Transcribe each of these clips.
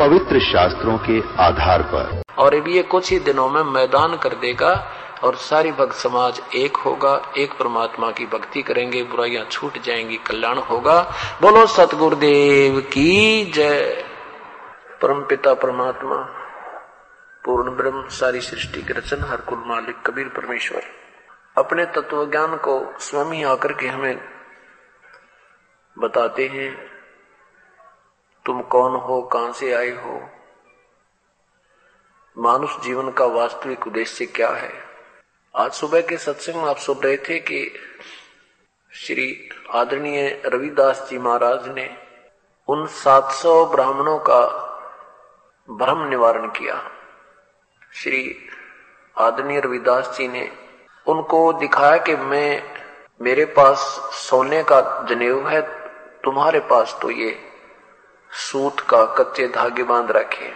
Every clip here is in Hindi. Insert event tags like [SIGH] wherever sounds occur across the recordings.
पवित्र शास्त्रों के आधार पर। और अब ये कुछ ही दिनों में मैदान कर देगा और सारी भक्त समाज एक होगा, एक परमात्मा की भक्ति करेंगे, बुराइयाँ छूट जाएँगी, कल्याण होगा। बोलो, सतगुरुदेव की जय। परम पिता, परमात्मा, पूर्ण ब्रह्म, सारी सृष्टि के रचन, हर कुल मालिक, कबीर, परमेश्वर। अपने तत्व ज्ञान को स्वयं आकर के हमें बताते हैं। तुम कौन हो, कहाँ से आए हो? मानुष जीवन का वास्तविक उद्देश्य क्या है? आज सुबह के सत्संग में आप सुन रहे थे कि श्री आदरणीय रविदास जी महाराज ने उन 700 ब्राह्मणों का भ्रम निवारण किया। श्री आदरणीय रविदास जी ने उनको दिखाया कि मैं, मेरे पास सोने का जनेऊ है, तुम्हारे पास तो ये सूत का कच्चे धागे बाँध रखे।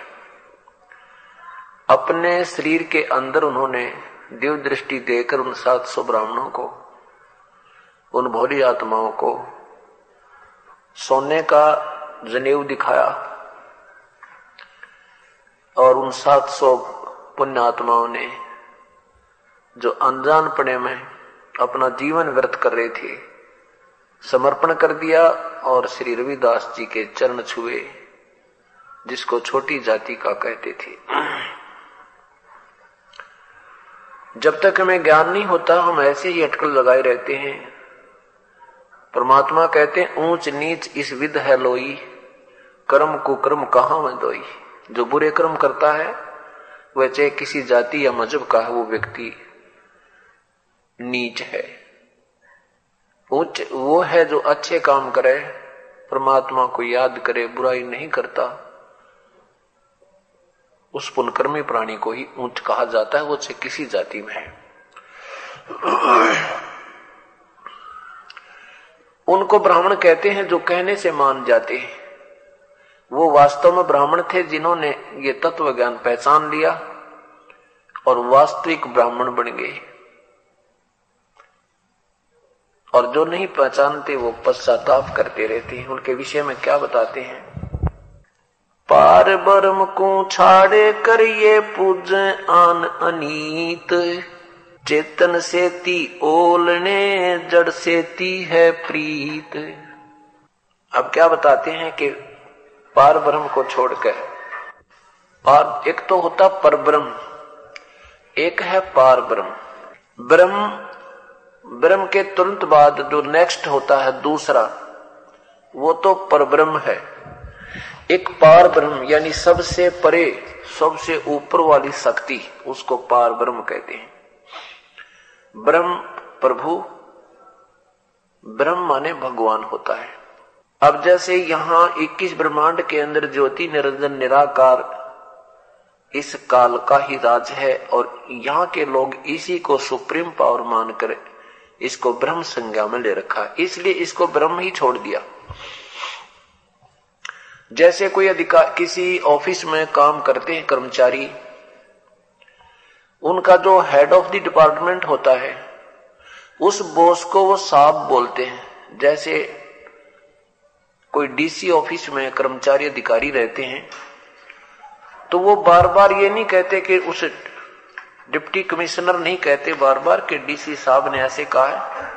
अपने शरीर के अंदर उन्होंने दिव्य दृष्टि देकर उन सात सौ ब्राह्मणों को, उन भोली आत्माओं को सोने का जनेऊ दिखाया और उन सात सौ पुण्य आत्माओं ने जो अनजान पड़े में अपना जीवन व्यर्थ कर रहे थे समर्पण कर दिया और श्री रविदास जी के चरण छुए, जिसको छोटी जाति का कहते थे। जब तक हमें ज्ञान नहीं होता, हम ऐसे ही अटकल लगाए रहते हैं। परमात्मा कहते हैं, ऊंच नीच इस विद है लोई, कर्म कुकर्म कहा में दोई? जो बुरे कर्म करता है, वह चाहे किसी जाति या मज़हब का है, वो व्यक्ति नीच है। उच्च वो है जो अच्छे काम करे, परमात्मा को याद करे, बुराई नहीं करता, उस पुनकर्मी प्राणी को ही ऊंच कहा जाता है, वो चाहे किसी जाति में है। उनको ब्राह्मण कहते हैं जो कहने से मान जाते हैं। वो वास्तव में ब्राह्मण थे, जिन्होंने ये तत्व ज्ञान पहचान लिया और वास्तविक ब्राह्मण बन गए। और जो नहीं पहचानते, वो पश्चाताप करते रहते हैं। उनके विषय में क्या बताते हैं? पार बर्म को छाड़े करिए पूज आन अनीत। चेतन से ती ओलने, जड़ से ती है प्रीत। अब क्या बताते हैं कि पार ब्रह्म को छोड़कर, पार एक तो होता पर ब्रह्म, एक है पार ब्रह्म। ब्रह्म ब्रह्म के तुरंत बाद जो नेक्स्ट होता है दूसरा, वो तो पर ब्रह्म है। एक पार ब्रह्म, यानी सबसे परे, सबसे ऊपर वाली शक्ति, उसको पार ब्रह्म कहते हैं। ब्रह्म प्रभु, ब्रह्म माने भगवान होता है। अब जैसे यहाँ 21 ब्रह्मांड के अंदर ज्योति, निरंजन, निराकार, इस काल का ही राज है, और यहाँ के लोग इसी को सुप्रीम पावर मानकर इसको ब्रह्म संज्ञा में ले रखा, इसलिए इसको ब्रह्म ही छोड़ दिया। जैसे कोई अधिकार किसी ऑफ़िस में काम करते हैं कर्मचारी, उनका जो हेड ऑफ़ द डिपार्टमेंट होता है, उस बॉस को वो साहब बोलते हैं। जैसे कोई डीसी ऑफ़िस में कर्मचारी अधिकारी रहते हैं तो वो बार बार ये नहीं कहते कि उस डिप्टी कमिश्नर नहीं कहते बार बार कि डीसी साहब ने ऐसे कहा है।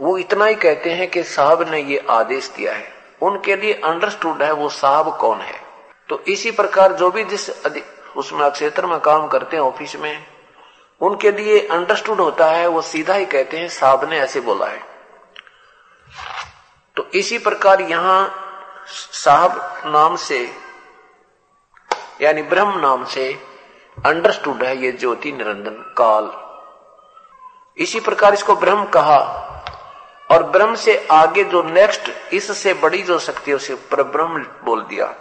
वो इतना ही कहते हैं कि साहब ने ये आदेश दिया है। उनके लिए अंडरस्टूड है वो साहब कौन है। तो इसी प्रकार जो भी जिस उसमें क्षेत्र में काम करते हैं, ऑफ़िस में, उनके लिए अंडरस्टूड होता है, वो सीधा ही कहते हैं, साहब ने ऐसे बोला है। तो इसी प्रकार यहाँ साहब नाम से, यानी ब्रह्म नाम से अंडरस्टूड है ये ज्योति निरंजन काल। इसी प्रकार इसको ब्रह्म कहा। और ब्रह्म से आगे जो नेक्स्ट इससे बड़ी जो शक्ति है, उसे पर ब्रह्म बोल दिया,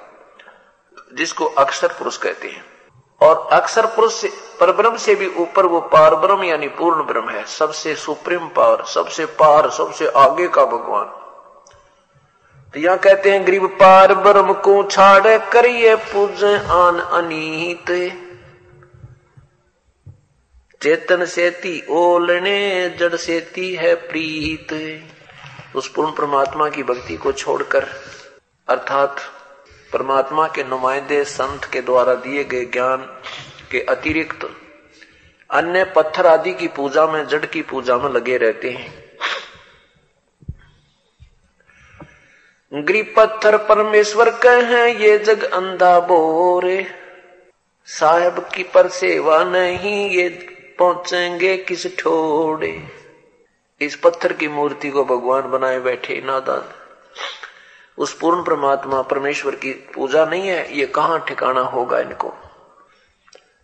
जिसको अक्षर पुरुष कहते हैं। और अक्षर पुरुष से, परब्रह्म से भी ऊपर वो पार ब्रह्म यानी पूर्ण ब्रह्म है। सबसे सुप्रीम पावर सबसे पार, सबसे आगे का भगवान। तो यहाँ कहते हैं, गरीब पार ब्रह्म को छाड़ करिए पूज आन अनीत। चेतन सेती, ओलने जड़ सेती है प्रीत। उस पूर्ण परमात्मा की भक्ति को छोड़कर, अर्थात परमात्मा के नुमाइंदे संत के द्वारा दिए गए ज्ञान के अतिरिक्त, अन्य पत्थर आदि की पूजा में, जड़ की पूजा में लगे रहते हैं। ग्री पत्थर परमेश्वर कहे, ये जग अंधा बोरे। साहेब की पर सेवा नहीं, ये पहुँचेंगे किस ठोड़े। इस पत्थर की मूर्ति को भगवान बनाए बैठे नादान। उस पूर्ण परमात्मा, परमेश्वर की पूजा नहीं है, ये कहाँ ठिकाना होगा इनको?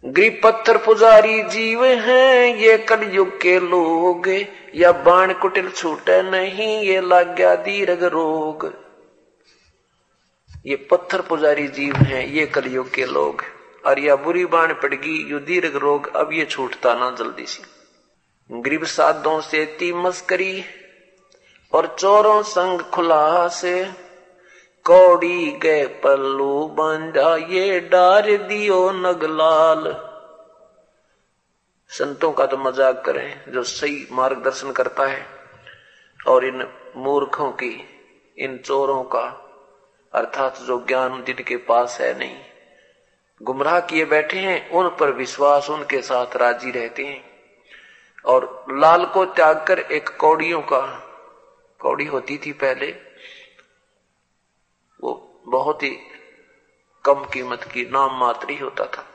गृह पत्थर पुजारी जीव हैं, ये कलयुग के लोग। या बाण कुटिल छूटे नहीं, ये लाग गया दीर्घ रोग। ये पत्थर पुजारी जीव हैं, ये कलयुग के लोग। और या बुरी बाण पड़गी यु दीर्घ रोग, अब ये छूटता ना जल्दी सी। गरीब साधों से ती मस्करी, और चोरों संग खुला से कौड़ी गए पल्लू बांधा ये डार दियो नगलाल। संतों का तो मज़ाक करें, जो सही मार्गदर्शन करता है, और इन मूर्खों की, इन चोरों का, अर्थात जो ज्ञान जिनके पास है नहीं। गुमराह किए बैठे हैं, उन पर विश्वास उनके साथ राज़ी रहते हैं। और लाल को त्याग कर एक कौड़ियों का, कौड़ी होती थी पहले, वो बहुत ही कम कीमत की नाम मात्र ही होता था।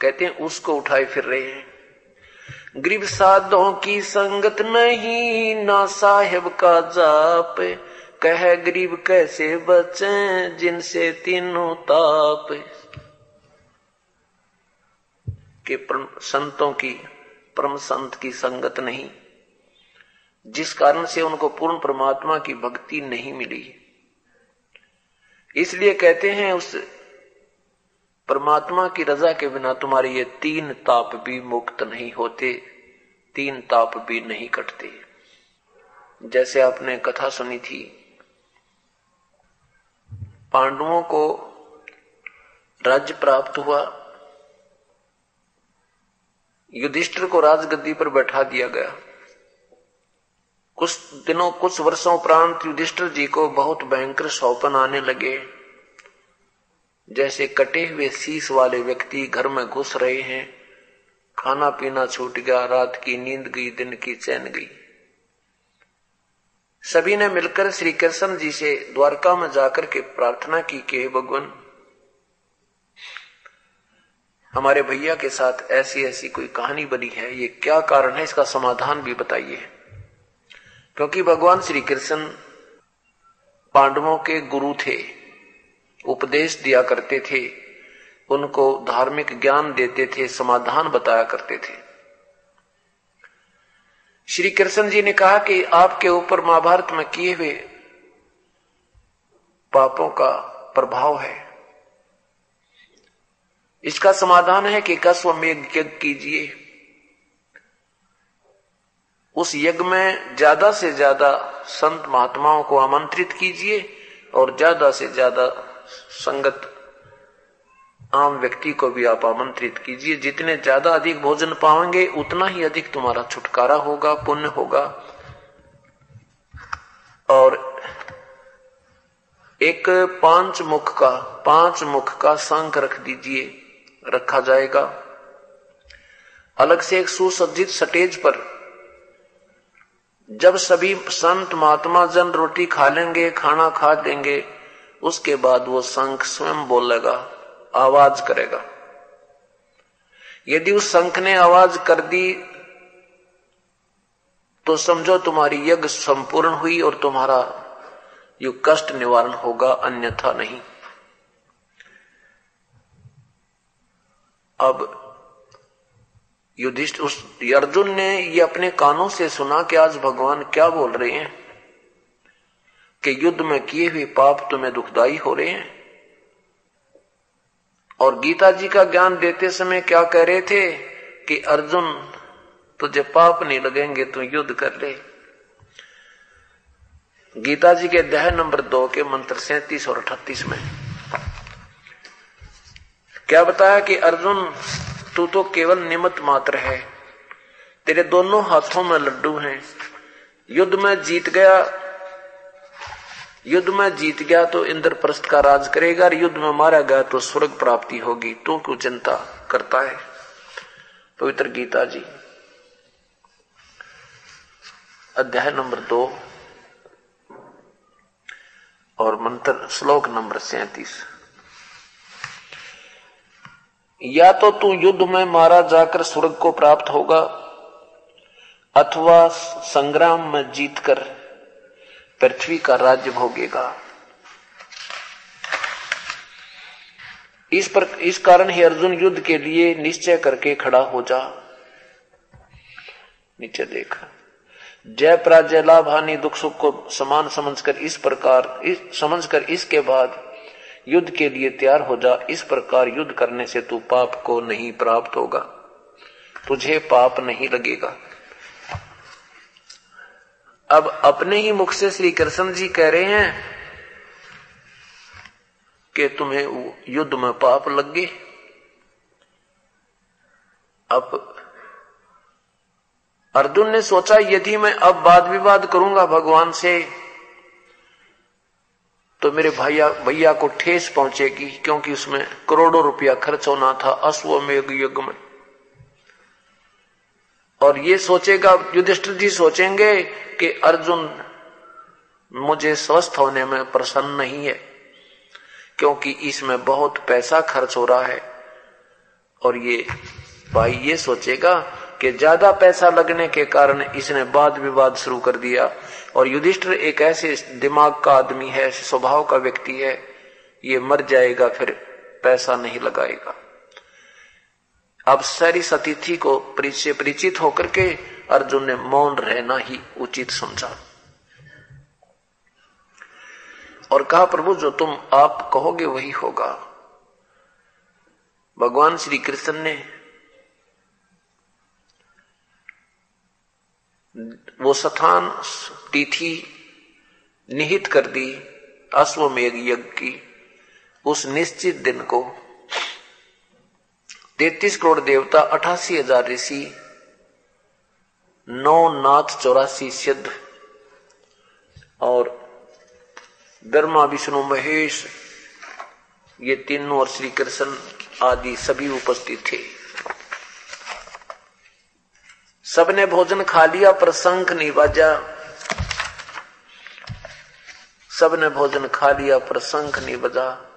कहते हैं, उसको उठाए फिर रहे हैं। गरीब साधों की संगत नहीं, ना साहेब का जाप कह गरीब कैसे बचे जिनसे तीनों ताप के परम संतों की, परम संत की संगत नहीं। जिस कारण से उनको पूर्ण परमात्मा की भक्ति नहीं मिली। इसलिए कहते हैं उस परमात्मा की रजा के बिना तुम्हारे ये तीन ताप भी मुक्त नहीं होते, तीन ताप भी नहीं कटते। जैसे आपने कथा सुनी थी पांडवों को राज्य प्राप्त हुआ। युधिष्ठिर को राजगद्दी पर बैठा दिया गया। कुछ दिनों, कुछ वर्षों उपरांत युधिष्ठिर जी को बहुत भयंकर सौपन आने लगे। जैसे कटे हुए शीश वाले व्यक्ति घर में घुस रहे हैं, खाना पीना छूट गया, रात की नींद गई, दिन की चैन गई। सभी ने मिलकर श्री कृष्ण जी से द्वारका में जाकर के प्रार्थना की कि भगवान, हमारे भैया के साथ ऐसी ऐसी कोई कहानी बनी है, ये क्या कारण है, इसका समाधान भी बताइए। क्योंकि भगवान श्री कृष्ण पांडवों के गुरु थे, उपदेश दिया करते थे, उनको धार्मिक ज्ञान देते थे, समाधान बताया करते थे। श्री कृष्ण जी ने कहा कि आपके ऊपर महाभारत में किए हुए पापों का प्रभाव है। इसका समाधान है कि मेघ यज्ञ कीजिए। उस यज्ञ में ज़्यादा से ज़्यादा संत महात्माओं को आमंत्रित कीजिए और ज़्यादा से ज़्यादा संगत आम व्यक्ति को भी आप आमंत्रित कीजिए। जितने ज़्यादा अधिक भोजन पाएँगे उतना ही अधिक तुम्हारा छुटकारा होगा, पुण्य होगा। और एक पाँच मुख का, पाँच मुख का संख रख दीजिए, रखा जाएगा। अलग से एक सुसज्जित स्टेज पर, जब सभी संत महात्मा जन रोटी खा लेंगे, खाना खा लेंगे, उसके बाद वो शंख स्वयं बोलेगा आवाज़ करेगा। यदि उस शंख ने आवाज़ कर दी तो समझो तुम्हारी यज्ञ संपूर्ण हुई और तुम्हारा यु कष्ट निवारण होगा, अन्यथा नहीं। अब युधिष्ठ उस अर्जुन ने ये अपने कानों से सुना कि आज भगवान क्या बोल रहे हैं, कि युद्ध में किए हुए पाप तुम्हें दुखदाई हो रहे हैं। और गीता जी का ज्ञान देते समय क्या कह रहे थे कि अर्जुन, तुझे पाप नहीं लगेंगे, तू युद्ध कर ले। गीता जी के अध्याय नंबर दो के मंत्र सैतीस और अठतीस में। क्या बताया कि अर्जुन, तू तो केवल निमित मात्र है, तेरे दोनों हाथों में लड्डू हैं। युद्ध में जीत गया युद्ध में जीत गया तो इंद्रप्रस्थ का राज करेगा और युद्ध में मारा गया तो स्वर्ग प्राप्ति होगी तो क्यों चिंता करता है? पवित्र गीता जी। अध्याय नंबर दो और मंत्र श्लोक नंबर सैतीस। या तो तू युद्ध में मारा जाकर स्वर्ग को प्राप्त होगा, अथवा संग्राम में जीतकर पृथ्वी का राज्य भोगेगा। इस पर, इस कारण ही अर्जुन युद्ध के लिए निश्चय करके खड़ा हो जा। नीचे देखा। जय पराजय, लाभ, हानि, दुख, सुख को समान समझकर इस प्रकार, इस, समझकर इसके बाद युद्ध के लिए तैयार हो जा। इस प्रकार युद्ध करने से तू पाप को नहीं प्राप्त होगा। तुझे पाप नहीं लगेगा। अब अपने ही मुख से श्री कृष्ण जी कह रहे हैं कि तुम्हें युद्ध में पाप लग। गए अब अर्जुन ने सोचा, यदि मैं अब वाद विवाद करूँगा भगवान से तो मेरे भैया भैया को ठेस पहुंचेगी, क्योंकि उसमें करोड़ों रुपया खर्च होना था, अश्वमेघ युग में। और ये सोचेगा, युधिष्ठिर जी सोचेंगे कि अर्जुन मुझे स्वस्थ होने में प्रसन्न नहीं है, क्योंकि इसमें बहुत पैसा खर्च हो रहा है। और ये भाई ये सोचेगा कि ज़्यादा पैसा लगने के कारण इसने वाद विवाद शुरू कर दिया। और युधिष्ठिर एक ऐसे दिमाग का आदमी है स्वभाव का व्यक्ति है, ये मर जाएगा, फिर पैसा नहीं लगाएगा। अब सारी सतिथि को परिचय परिचित होकर के अर्जुन ने मौन रहना ही उचित समझा। और कहा, प्रभु, जो तुम आप कहोगे वही होगा। भगवान श्री कृष्ण ने वो स्थान तिथि निहित कर दी, अश्वमेघ यज्ञ की, उस निश्चित दिन को तैतीस करोड़ देवता, अठासी हज़ार ऋषि, नौ नाथ, चौरासी सिद्ध, और ब्रह्मा विष्णु महेश, ये तीनों और श्री कृष्ण आदि सभी उपस्थित थे। सबने भोजन खा लिया पर शंख नहीं बाजा। सबने भोजन खा लिया पर शंख नहीं बजा।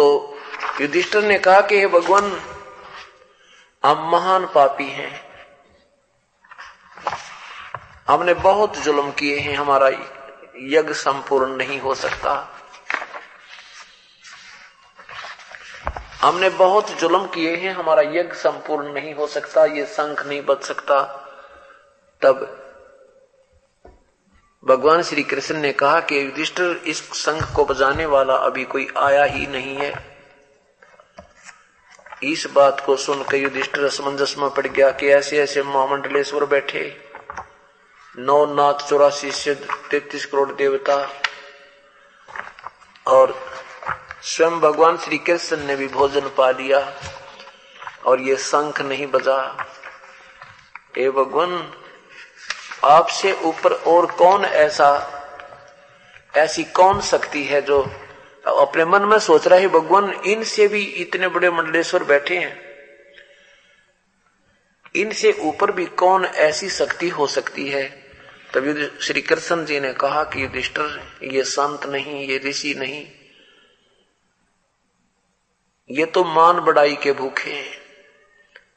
तो युधिष्ठिर ने कहा कि हे भगवान हम महान पापी हैं। हमने बहुत जुल्म किए हैं, हमारा यज्ञ संपूर्ण नहीं हो सकता। हमने बहुत जुल्म किए हैं, हमारा यज्ञ संपूर्ण नहीं हो सकता, ये संख नहीं बच सकता। तब भगवान श्री कृष्ण ने कहा कि युधिष्ठिर, इस संघ को बजाने वाला अभी कोई आया ही नहीं है। इस बात को सुनकर युधिष्ठिर असमंजस में पड़ गया कि ऐसे ऐसे महामंडलेश्वर बैठे। नौ नाथ चौरासी सिद्ध, तैतीस करोड़ देवता। और स्वयं भगवान श्री कृष्ण ने भी भोजन पा लिया और ये शंख नहीं बजा। ए भगवान आपसे ऊपर और कौन ऐसा, ऐसी कौन शक्ति है जो अपने मन में सोच रहा है भगवान, इनसे भी इतने बड़े मंडलेश्वर बैठे हैं। इनसे ऊपर भी कौन ऐसी शक्ति हो सकती है? तब श्री कृष्ण जी ने कहा कि युधिष्ठिर, ये संत नहीं, ये ऋषि नहीं। ये तो मान बड़ाई के भूखे हैं।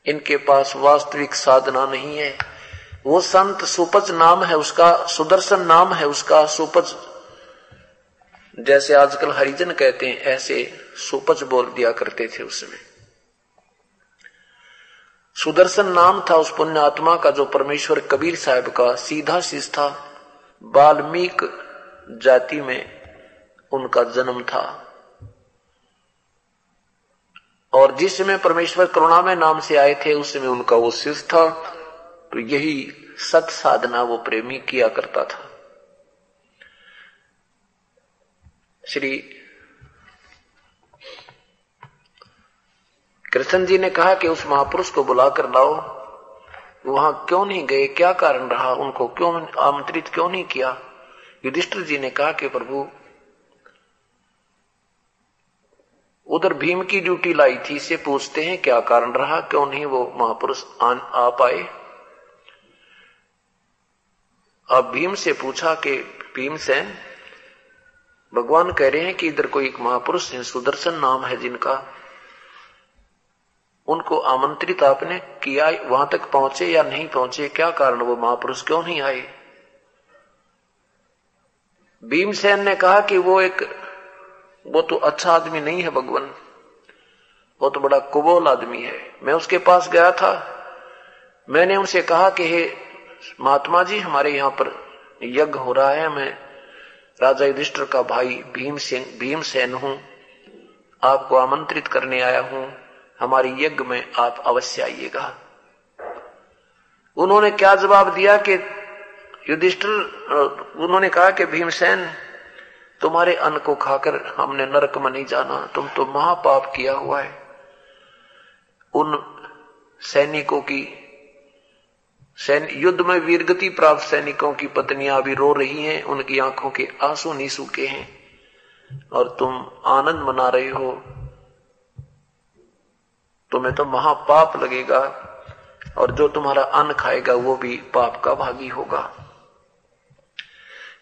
इनके पास वास्तविक साधना नहीं है। वो संत सुपच नाम है उसका, सुदर्शन नाम है उसका, सुपज। जैसे आजकल हरिजन कहते हैं, ऐसे सुपच बोल दिया करते थे उसमें। सुदर्शन नाम था उस पुण्य आत्मा का जो परमेश्वर कबीर साहब का सीधा शीस था। बाल्मीक जाति में उनका जन्म था। और जिसमें परमेश्वर करुणामय नाम से आए थे उस समय उनका वो शिष्य था। तो यही सत साधना वो प्रेमी किया करता था। श्री कृष्ण जी ने कहा कि उस महापुरुष को बुलाकर लाओ। वहाँ क्यों नहीं गए? क्या कारण रहा? उनको क्यों आमंत्रित क्यों नहीं किया? युधिष्ठिर जी ने कहा कि प्रभु, उधर भीम की ड्यूटी लाई थी से पूछते हैं क्या कारण रहा? क्यों नहीं वो महापुरुष आ पाए? अब भीम से पूछा कि भीम से भगवान कह रहे हैं कि इधर कोई एक महापुरुष है, सुदर्शन नाम है जिनका। उनको आमंत्रित आपने किया, वहाँ तक पहुँचे या नहीं पहुँचे, क्या कारण वो महापुरुष क्यों नहीं आए? भीमसेन ने कहा कि वो एक, वो तो अच्छा आदमी नहीं है भगवान। वो तो बड़ा कुबोल आदमी है। मैं उसके पास गया था। मैंने उनसे कहा कि हे महात्मा जी, हमारे यहाँ पर यज्ञ हो रहा है। मैं राजा युधिष्ठर का भाई भीम सिंह भीमसेन हूँ। आपको आमंत्रित करने आया हूँ। हमारे यज्ञ में आप अवश्य आइएगा। उन्होंने क्या जवाब दिया कि युधिष्ठिर उन्होंने कहा कि भीमसेन तुम्हारे अन्न को खाकर हमने नरक में नहीं जाना। तुम तो महापाप किया हुआ है। उन सैनिकों की सैन युद्ध में वीरगति प्राप्त सैनिकों की पत्नियाँ अभी रो रही हैं, उनकी आँखों के आँसू नहीं सूखे हैं। और तुम आनंद मना रहे हो। तुम्हें तो महापाप लगेगा, और जो तुम्हारा अन्न खाएगा, वो भी पाप का भागी होगा।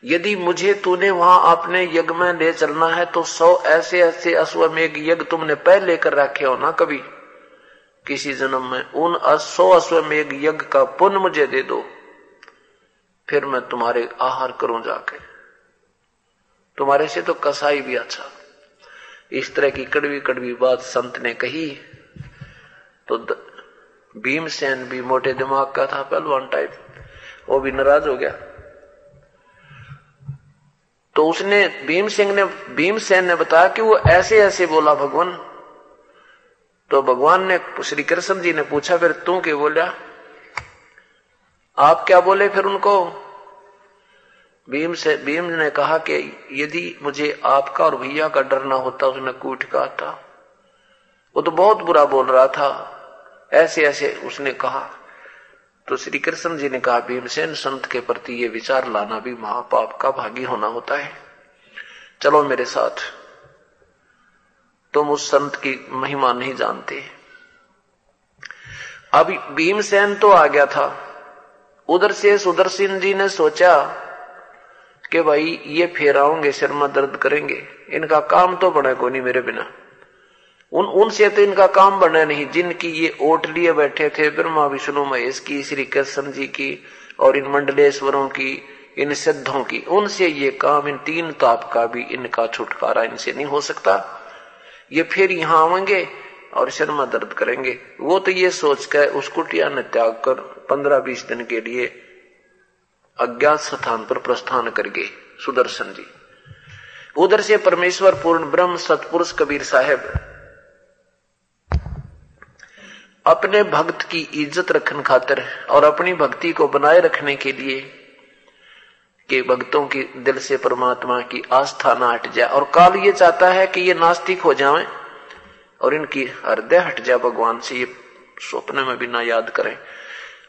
यदि मुझे तूने वहाँ अपने यज्ञ में ले चलना है तो सौ ऐसे ऐसे अश्वमेघ यज्ञ तुमने पहले लेकर रखे हो ना कभी? किसी जन्म में, उन सौ अश्वमेघ यज्ञ का पुण्य मुझे दे दो, फिर मैं तुम्हारे आहार करूँ जाके। तुम्हारे से तो कसाई भी अच्छा। इस तरह की कड़वी कड़वी बात संत ने कही तो भीमसेन भी मोटे दिमाग का था पहलवान टाइप वो भी नाराज़ हो गया। तो उसने भीम सिंह ने, भीमसेन ने बताया कि वो ऐसे ऐसे बोला, भगवान। तो भगवान ने, श्री कृष्ण जी ने पूछा, फिर तू क्या बोला? आप क्या बोले फिर उनको? भीम से, भीम ने कहा कि यदि मुझे आपका और भैया का डर ना होता, उसने कूट कहा था। वो तो बहुत बुरा बोल रहा था। ऐसे ऐसे उसने कहा। तो श्री कृष्ण जी ने कहा भीमसेन संत के प्रति ये विचार लाना भी महापाप का भागी होना होता है। चलो मेरे साथ। तुम उस संत की महिमा नहीं जानते। अब भीमसेन तो आ गया था। उधर से सुदर्शन जी ने सोचा कि भाई, ये फेराओगे सिर में दर्द करेंगे। इनका काम तो बने को नहीं मेरे बिना। उन उनसे तो इनका काम बना नहीं। जिनकी ये ओट लिए बैठे थे, ब्रह्मा विष्णु महेश की, श्री कृष्ण जी की, और इन मंडलेश्वरों की, इन सिद्धों की, उनसे ये काम, इन तीन ताप का भी इनका छुटकारा इनसे नहीं हो सकता। ये फिर यहाँ आवेंगे और शर्मा दर्द करेंगे। वो तो ये सोच कर उस कुटिया ने त्याग कर पंद्रह बीस दिन के लिए अज्ञात स्थान पर प्रस्थान कर गए, सुदर्शन जी। उधर से परमेश्वर पूर्ण ब्रह्म सतपुरुष कबीर साहेब अपने भक्त की इज़्ज़त रखने खातिर और अपनी भक्ति को बनाए रखने के लिए कि भक्तों की दिल से परमात्मा की आस्था ना हट जाए। और काल ये चाहता है कि ये नास्तिक हो जाएँ और इनकी हृदय हट जाए भगवान से, ये स्वप्न में भी ना याद करें।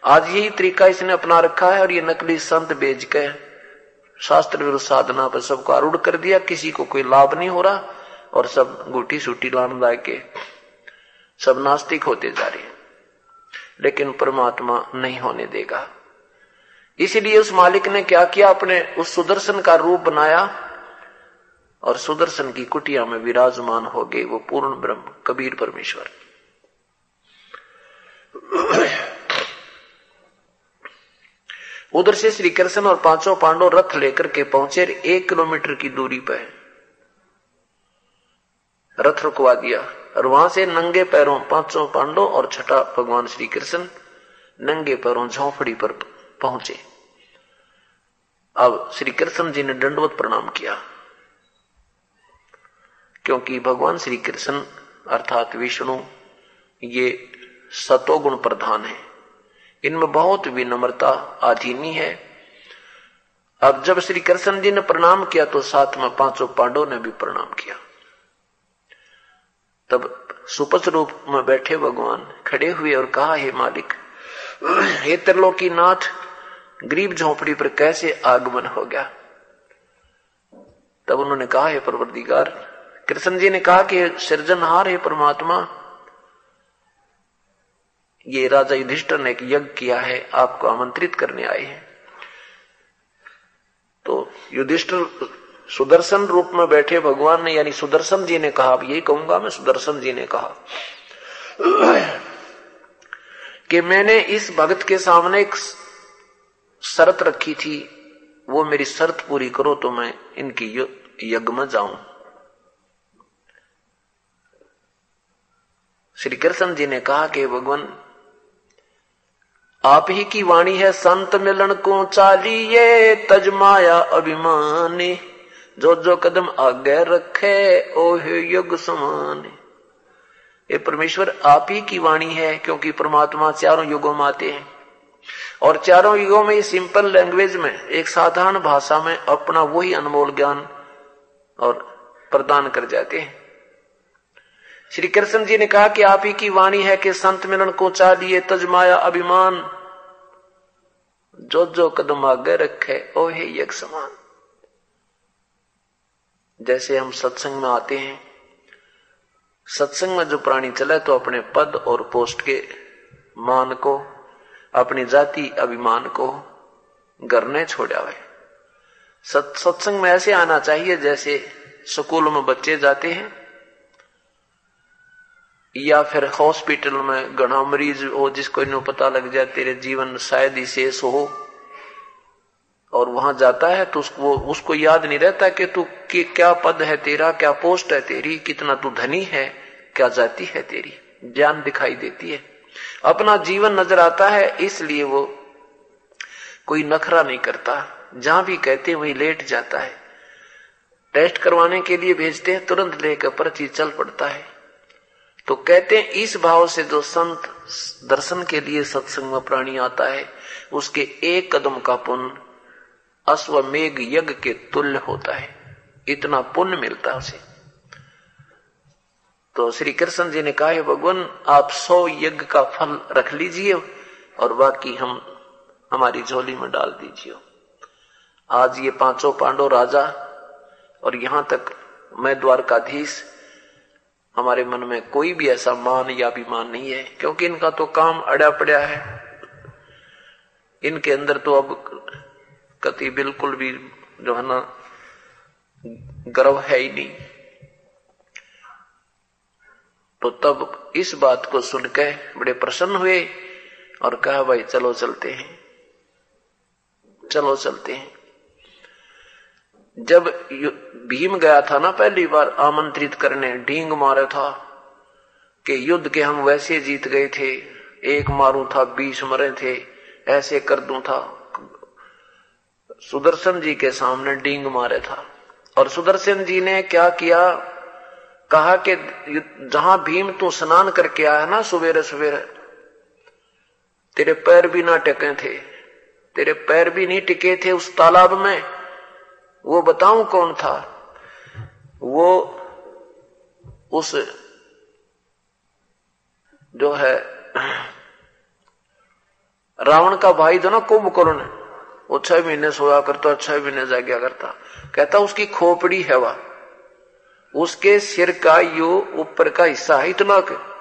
आज यही तरीका इसने अपना रखा है और ये नकली संत बेच के शास्त्र विरुद्ध साधना पर सबको आरूढ़ कर दिया। किसी को कोई लाभ नहीं हो रहा और सब गुटी सूटी लान ला के सब नास्तिक होते जा रहे लेकिन परमात्मा नहीं होने देगा। इसलिए उस मालिक ने क्या किया? अपने उस सुदर्शन का रूप बनाया और सुदर्शन की कुटिया में विराजमान हो गए वो पूर्ण ब्रह्म, कबीर परमेश्वर उधर से श्री कृष्ण और पाँचों पांडव रथ लेकर के पहुँचे एक किलोमीटर की दूरी पर रथ रुकवा दिया और वहाँ से नंगे पैरों पाँचों पांडव और छठा भगवान श्री कृष्ण नंगे पैरों झोंपड़ी पर पहुँचे। अब श्री कृष्ण जी ने दंडवत प्रणाम किया। क्योंकि भगवान श्री कृष्ण अर्थात विष्णु, ये सतोगुण प्रधान है। इनमें बहुत विनम्रता आधीनी है। अब जब श्री कृष्ण जी ने प्रणाम किया तो साथ में पाँचों पांडवों ने भी प्रणाम किया। तब सुपस रूप में बैठे भगवान, खड़े हुए और कहा, हे मालिक, हे त्रिलोकी नाथ गरीब झोपड़ी पर कैसे आगमन हो गया? तब उन्होंने कहा, हे परवरदिगार, कृष्ण जी ने कहा कि सृजनहार है परमात्मा। ये राजा युधिष्ठर ने एक यज्ञ किया है, आपको आमंत्रित करने आए हैं। तो युधिष्ठर सुदर्शन रूप में बैठे भगवान ने, यानी सुदर्शन जी ने कहा, अब यही कहूँगा मैं, सुदर्शन जी ने कहा [CLEARS THROAT] कि मैंने इस भगत के सामने एक शर्त रखी थी, वो मेरी शर्त पूरी करो तो मैं इनकी यज्ञ में जाऊँ। श्री कृष्ण जी ने कहा कि भगवान, आप ही की वाणी है, संत मिलन को चालिए तजमाया अभिमानी, जो जो कदम आगे रखे, ओह युग समान। ये परमेश्वर आप ही की वाणी है, क्योंकि परमात्मा चारों युगों में आते हैं। और चारों युगों में सिंपल लैंग्वेज में, एक साधारण भाषा में अपना वही अनमोल ज्ञान और प्रदान कर जाते हैं। श्री कृष्ण जी ने कहा कि आप ही की वाणी है कि संत मिलन को चालिए तजमाया अभिमान। जो जो कदम आगे रखे ओ हे यज्ञ समान। जैसे हम सत्संग में आते हैं, सत्संग में जो प्राणी चले तो अपने पद और पोस्ट के मान को अपनी जाति अभिमान को गरने छोड़ावे सत्संग में ऐसे आना चाहिए जैसे स्कूल में बच्चे जाते हैं, या फिर हॉस्पिटल में घना मरीज़ हो जिसको इन्हें पता लग जाए तेरे जीवन शायद ही शेष हो, और वहाँ जाता है तो उसको उसको याद नहीं रहता कि तू क्या पद है तेरा, क्या पोस्ट है तेरी, कितना तू धनी है, क्या जाति है तेरी। ज्ञान दिखाई देती है। अपना जीवन नज़र आता है, इसलिए वो कोई नखरा नहीं करता। जहाँ भी कहते वही लेट जाता है। टेस्ट करवाने के लिए भेजते हैं, तुरंत लेकर पर्ची चल पड़ता है। तो कहते हैं, इस भाव से जो संत दर्शन के लिए सत्संग में प्राणी आता है, उसके एक कदम का पुण्य अश्वमेघ यज्ञ के तुल्य होता है। इतना पुण्य मिलता है उसे। तो श्री कृष्ण जी ने कहा भगवान, आप सौ यज्ञ का फल रख लीजिए और बाकी हम हमारी झोली में डाल दीजिए। आज ये पाँचों पांडव राजा और यहाँ तक मैं द्वारकाधीश, हमारे मन में कोई भी ऐसा मान या अभिमान नहीं है, क्योंकि इनका तो काम अड़ा पड़ा है। इनके अंदर तो अब कति बिल्कुल भी जो है ना, गर्व है ही नहीं। तो तब इस बात को सुन के बड़े प्रसन्न हुए और कहा, भाई, चलो चलते हैं। चलो चलते हैं। जब भीम गया था ना पहली बार आमंत्रित करने ढींग मारा था कि युद्ध के हम वैसे जीत गए थे, एक मारू था, बीस मरे थे, ऐसे कर दू था। सुदर्शन जी के सामने डींग मारे था। और सुदर्शन जी ने क्या किया? कहा कि जहाँ भीम तू स्नान करके आया ना सवेरे सवेरे, तेरे पैर भी ना टिके थे, तेरे पैर भी नहीं टिके थे उस तालाब में। वो बताऊँ कौन था? वो उस जो है, रावण का भाई था ना कुंभकर्ण वो छह महीने सोया करता, छह महीने जाग्या करता। कहता, उसकी खोपड़ी है वह। उसके सिर का यो ऊपर का हिस्सा है इतना के।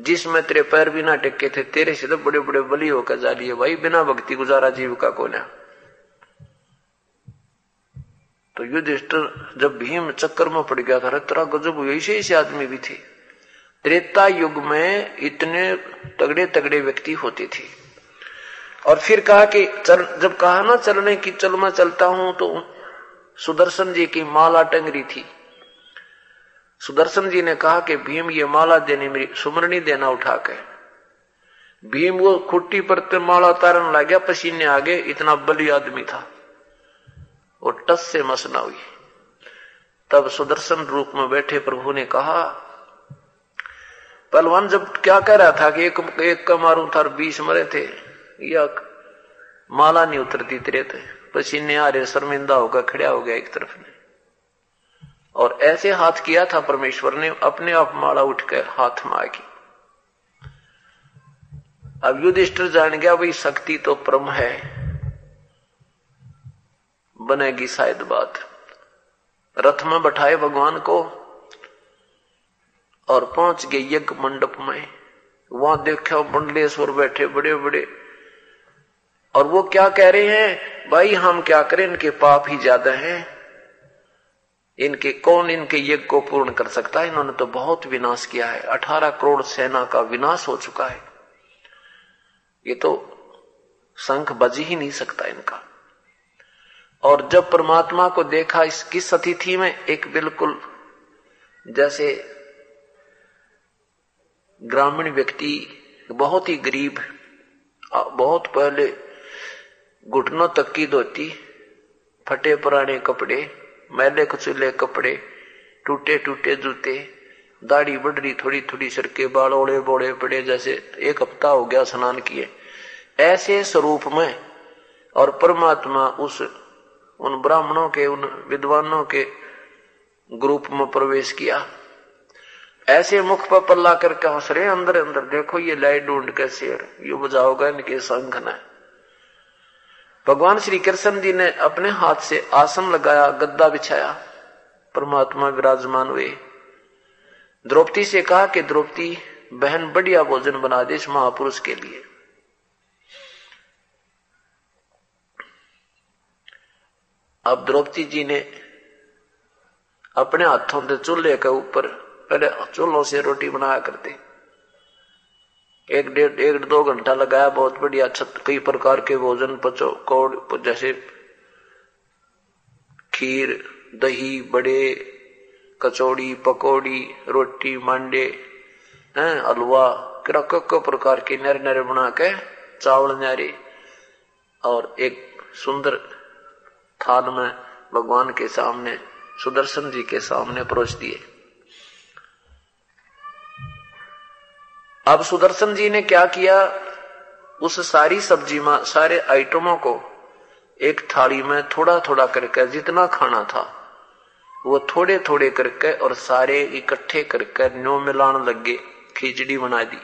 जिसमें तेरे पैर भी ना टिके थे, तेरे से तो बड़े बड़े बलि होकर जा लिए भाई, बिना भक्ति गुजारा जीव का को तो युधिष्ठिर जब भीम चक्कर में पड़ गया था तेरा गजब ऐसे ऐसे आदमी भी थे। त्रेता युग में इतने तगड़े तगड़े व्यक्ति होते थे। और फिर कहा कि चल, जब कहा ना चलने की, चल मैं चलता हूँ तो सुदर्शन जी की माला टंगरी थी। सुदर्शन जी ने कहा कि भीम, ये माला देने मेरी सुमरणी देना उठा के। भीम वो खुट्टी पर माला उतारने लग गया, पसीने आगे इतना बली आदमी था। वो टस से मसना हुई। तब सुदर्शन रूप में बैठे, प्रभु ने कहा, पहलवान, जब क्या कह रहा था कि एक एक का मारू था बीस मरे थे, या माला नहीं उतरती तेरे थे पसीने आ रहे, शर्मिंदा होगा खड़ा हो गया एक तरफ़ ने। और ऐसे हाथ किया था परमेश्वर ने, अपने आप माला उठ कर हाथ में आगी अब युधिष्ठिर जान गया, भाई, शक्ति तो परम है। बनेगी शायद बात। रथ में बैठाए भगवान को और पहुँच गए यज्ञ मंडप में। वहाँ देखा मंडलेश्वर बैठे बड़े बड़े और वो क्या कह रहे हैं? भाई, हम क्या करें? इनके पाप ही ज़्यादा हैं। इनके, कौन इनके यज्ञ को पूर्ण कर सकता है? इन्होंने तो बहुत विनाश किया है। अठारह करोड़ सेना का विनाश हो चुका है। ये तो शंख बज ही नहीं सकता इनका। और जब परमात्मा को देखा इस, किस अतिथि में, एक बिल्कुल जैसे ग्रामीण व्यक्ति, बहुत ही गरीब बहुत पहले घुटनों तक की धोती, फटे पुराने कपड़े मैले कुचले कपड़े टूटे टूटे जूते, दाढ़ी बढ़ थोड़ी थोड़ी सरके बाल ओड़े बोड़े पड़े जैसे एक हफ़्ता हो गया स्नान किए। ऐसे स्वरूप में और परमात्मा उस उन ब्राह्मणों के, उन विद्वानों के ग्रुप में प्रवेश किया। ऐसे मुख पर पल्ला करके हंस रहे अंदर अंदर देखो ये लाइट ढूंढ के शेर ये बजाओगा इनके संघ ने। भगवान श्री कृष्ण जी ने अपने हाथ से आसन लगाया, गद्दा बिछाया। परमात्मा विराजमान हुए। द्रौपदी से कहा कि, द्रौपदी, बहन बढ़िया भोजन बना दे इस महापुरुष के लिए। अब द्रौपदी जी ने अपने हाथों से चूल्हे के ऊपर, पहले चूल्हों से रोटी बनाया करते। एक डेढ़, एक दो घंटा लगाया, बहुत बढ़िया छत कई प्रकार के भोजन, पचो, कोड़ जैसे खीर, दही, बड़े, कचौड़ी, पकौड़ी, रोटी, मांडे, है, हलवा कक्को प्रकार के नरे नरे बना के, चावल नारे और एक सुंदर थाल में भगवान के सामने, सुदर्शन जी के सामने परोस दिए। अब सुदर्शन जी ने क्या किया? उस सारी सब्ज़ी में, सारे आइटमों को एक थाली में थोड़ा थोड़ा करके, जितना खाना था, वो थोड़े थोड़े करके और सारे इकट्ठे करके न्यो मिलान लगे, खिचड़ी बना दी।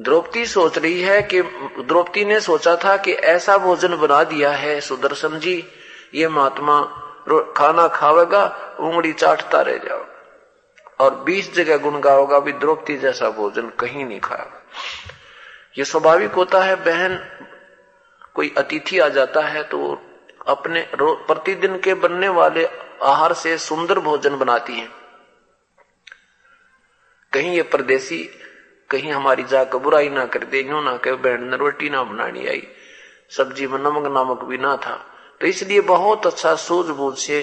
द्रौपदी सोच रही है कि, द्रौपदी ने सोचा था कि ऐसा भोजन बना दिया है सुदर्शन जी, ये महात्मा खाना खावेगा, उंगली चाटता रह जाओ। और बीस जगह गुण गाओगा भी द्रौपदी जैसा भोजन कहीं नहीं खाया ये स्वाभाविक होता है, बहन कोई अतिथि आ जाता है तो अपने प्रतिदिन के बनने वाले आहार से सुंदर भोजन बनाती है। कहीं ये परदेसी, कहीं हमारी जाकर बुराई ना कर दे, यूँ ना कहे, बहन, ने रोटी ना बनानी आई। सब्ज़ी में नमक नमक भी ना था। तो इसलिए बहुत अच्छा सूझबूझ से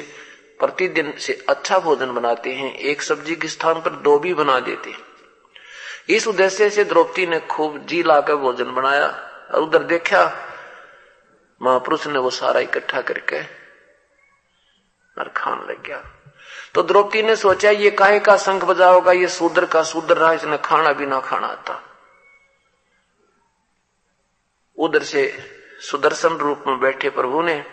प्रतिदिन से अच्छा भोजन बनाते हैं, एक सब्ज़ी के स्थान पर दो भी बना देते हैं। इस उद्देश्य से द्रौपदी ने खूब जी लाकर भोजन बनाया और उधर देखा, महापुरुष ने वो सारा इकट्ठा करके और खान लग गया। तो द्रौपदी ने सोचा, ये काहे का संख बजा होगा ये शूद्र का शूद्र रहा, इसने खाना भी ना खाना आता। उधर से सुदर्शन रूप में बैठे प्रभु ने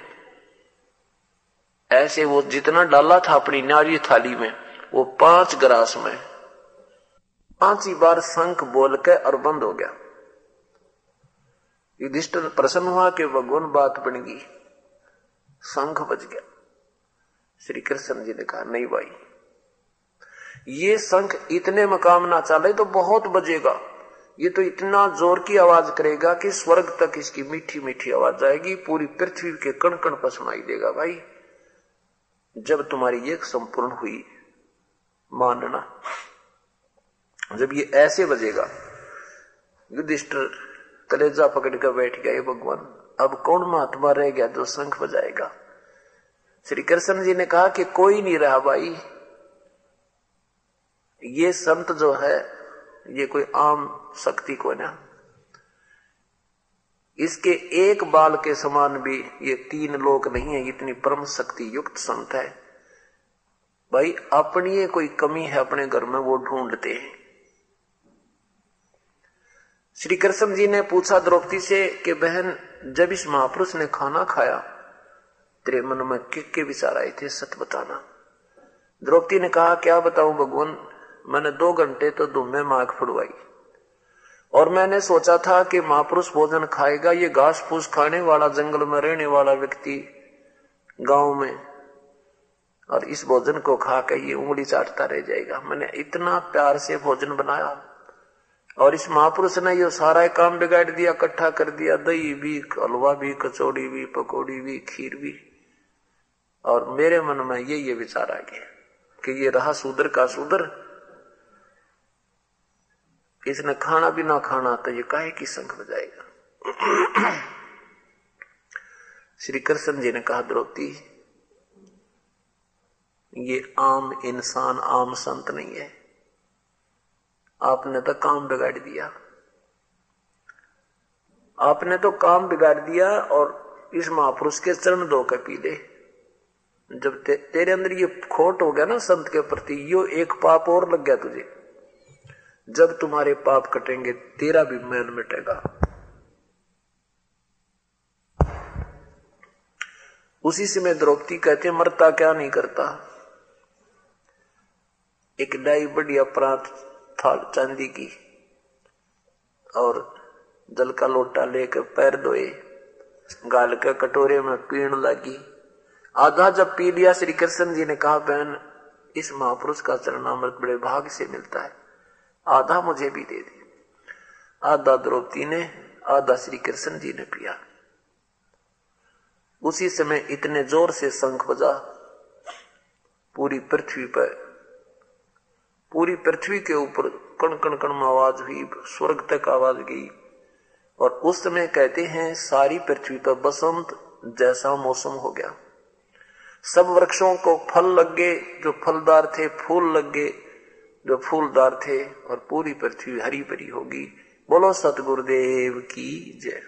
ऐसे वो जितना डाला था अपनी नारी थाली में, वो पाँच ग्रास में, पाँच ही बार शंख बोल के और बंद हो गया। युधिष्ठिर प्रसन्न हुआ कि भगवान बात बन गई। शंख बज गया। श्री कृष्ण जी ने कहा, नहीं भाई, ये शंख इतने मकाम ना चले तो बहुत बजेगा। ये तो इतना ज़ोर की आवाज़ करेगा कि स्वर्ग तक इसकी मीठी मीठी आवाज़ जाएगी पूरी पृथ्वी के कण कण पर सुनाई देगा भाई। जब तुम्हारी ये संपूर्ण हुई, मानना। जब ये ऐसे बजेगा, युधिष्ठिर कलेजा पकड़ कर बैठ गया भगवान, अब कौन महात्मा रह गया जो शंख बजाएगा? श्री कृष्ण जी ने कहा कि कोई नहीं रहा भाई। ये संत जो है, ये कोई आम शक्ति को ना इसके एक बाल के समान भी ये तीन लोक नहीं है, इतनी परम शक्ति युक्त संत है। भाई, अपनी कोई कमी है अपने घर में, वो ढूंढते हैं। श्री कृष्ण जी ने पूछा द्रौपदी से कि, बहन, जब इस महापुरुष ने खाना खाया, तेरे मन में किक के विचार आए थे सत बताना? द्रौपदी ने कहा, क्या बताऊँ भगवान, मैंने दो घंटे तो दुम में माख फुड़वाई। और मैंने सोचा था कि महापुरुष भोजन खाएगा, ये घास फूस खाने वाला, जंगल में रहने वाला व्यक्ति गाँव में। और इस भोजन को खा के ये उंगली चाटता रह जाएगा। मैंने इतना प्यार से भोजन बनाया और इस महापुरुष ने ये सारा काम बिगाड़ दिया, इकट्ठा कर दिया। दही भी, हलवा भी, कचौड़ी भी, पकौड़ी भी, खीर भी। और मेरे मन में ये ये विचार आ गया कि ये रहा सुधर का सुधर इसने खाना भी ना खाना तो ये काहे की संख बजाएगा [CLEARS THROAT] श्री कृष्ण जी ने कहा द्रौपदी ये आम इंसान आम संत नहीं है। आपने तो काम बिगाड़ दिया। आपने तो काम बिगाड़ दिया और इस महापुरुष के चरण दो के पी ले। जब ते, तेरे अंदर ये खोट हो गया ना संत के प्रति यो एक पाप और लग गया तुझे। जब तुम्हारे पाप कटेंगे, तेरा भी मैल मिटेगा। उसी से मैं द्रौपदी कहते, मरता क्या नहीं करता? एक डाई बढ़िया अपराध थाल चांदी की, और जल का लोटा लेकर पैर धोए, गाल के कटोरे में पीण लगी। आधा जब पी लिया, श्री कृष्ण जी ने कहा, बहन, इस महापुरुष का चरणामृत बड़े भाग से मिलता है। आधा मुझे भी दे दे। आधा द्रौपदी ने, आधा श्री कृष्ण जी ने पिया। उसी समय इतने ज़ोर से शंख बजा। पूरी पृथ्वी पर, पूरी पृथ्वी के ऊपर कण कण कण में आवाज़ हुई, स्वर्ग तक आवाज़ गई। और उस समय कहते हैं, सारी पृथ्वी पर बसंत जैसा मौसम हो गया। सब वृक्षों को फल लग गए, जो फलदार थे, फूल लग गए। जो फूलदार थे और पूरी पृथ्वी हरी भरी होगी। बोलो, सतगुरुदेव की जय।